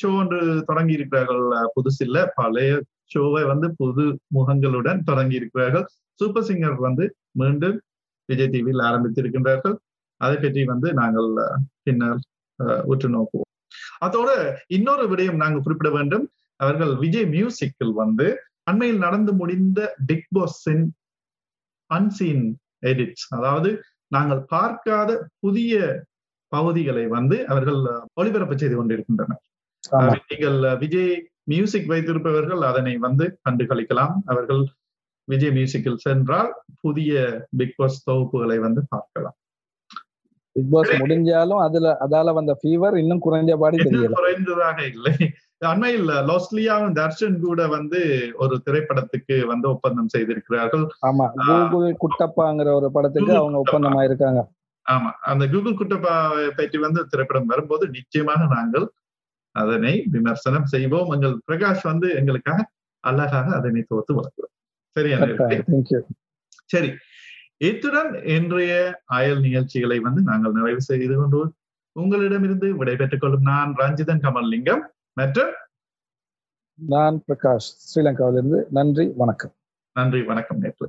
S1: ஷோ ஒன்று தொடங்கி இருக்கிறார்கள். புதுசு இல்ல பழைய ஷோவை வந்து புது முகங்களுடன் தொடங்கி இருக்கிறார்கள். சூப்பர் சிங்கர் வந்து மீண்டும் விஜய் டிவியில் ஆரம்பித்திருக்கின்றார்கள் அதை பற்றி வந்து நாங்கள் பின்னர் உற்று நோக்குவோம். அதோட இன்னொரு விடயம் நாங்கள் குறிப்பிட வேண்டும். அவர்கள் விஜய் மியூசிக்கில் வந்து அண்மையில் நடந்து முடிந்த பிக் பாஸின் அன்சீன் எடிட்ஸ் அதாவது நாங்கள் பார்க்காத புதிய பகுதிகளை வந்து அவர்கள் ஒளிபரப்பு செய்து கொண்டிருக்கின்றனர். நீங்கள் விஜய் மியூசிக் வைத்திருப்பவர்கள் அதனை வந்து கண்டு களிக்கலாம். அவர்கள் விஜய் மியூசிக்கில் சென்றால் புதிய பிக் பாஸ் தொகுப்புகளை வந்து பார்க்கலாம்.
S4: பிக் பாஸ் முடிஞ்சாலும் அதுல அதால வந்த ஃபீவர் இன்னும் குறைஞ்சபாடி தெரியல.
S1: குறைந்ததாக இல்லை. அண்மையில் லாஸ்லியாவும் தர்ஷன் கூட வந்து ஒரு திரைப்படத்துக்கு வந்து ஒப்பந்தம் செய்திருக்கிறார்கள்.
S4: ஆமா கூகுள் குட்டப்பாங்கிற ஒரு படத்துக்கு அவங்க ஒப்பந்தமா இருக்காங்க
S1: ஆமா அந்த கூகுள் குட்டப்பா பற்றி வந்து திரைப்படம் வரும்போது நிச்சயமாக நாங்கள் அதனை விமர்சனம் செய்வோம். எங்கள் பிரகாஷ் வந்து எங்களுக்காக அழகாக அதனை தோத்து வளர்க்கிறோம் சரியா சரி இத்துடன் இன்றைய அயல் நிகழ்ச்சிகளை வந்து நாங்கள் நிறைவு செய்து கொண்டு உங்களிடமிருந்து விடைபெற்றுக் கொள்ளும் நான் ரஞ்சிதன் கமல்லிங்கம். மற்றும்
S4: நான் பிரகாஷ் ஸ்ரீலங்காவிலிருந்து நன்றி வணக்கம்.
S1: நன்றி வணக்கம் நேற்று.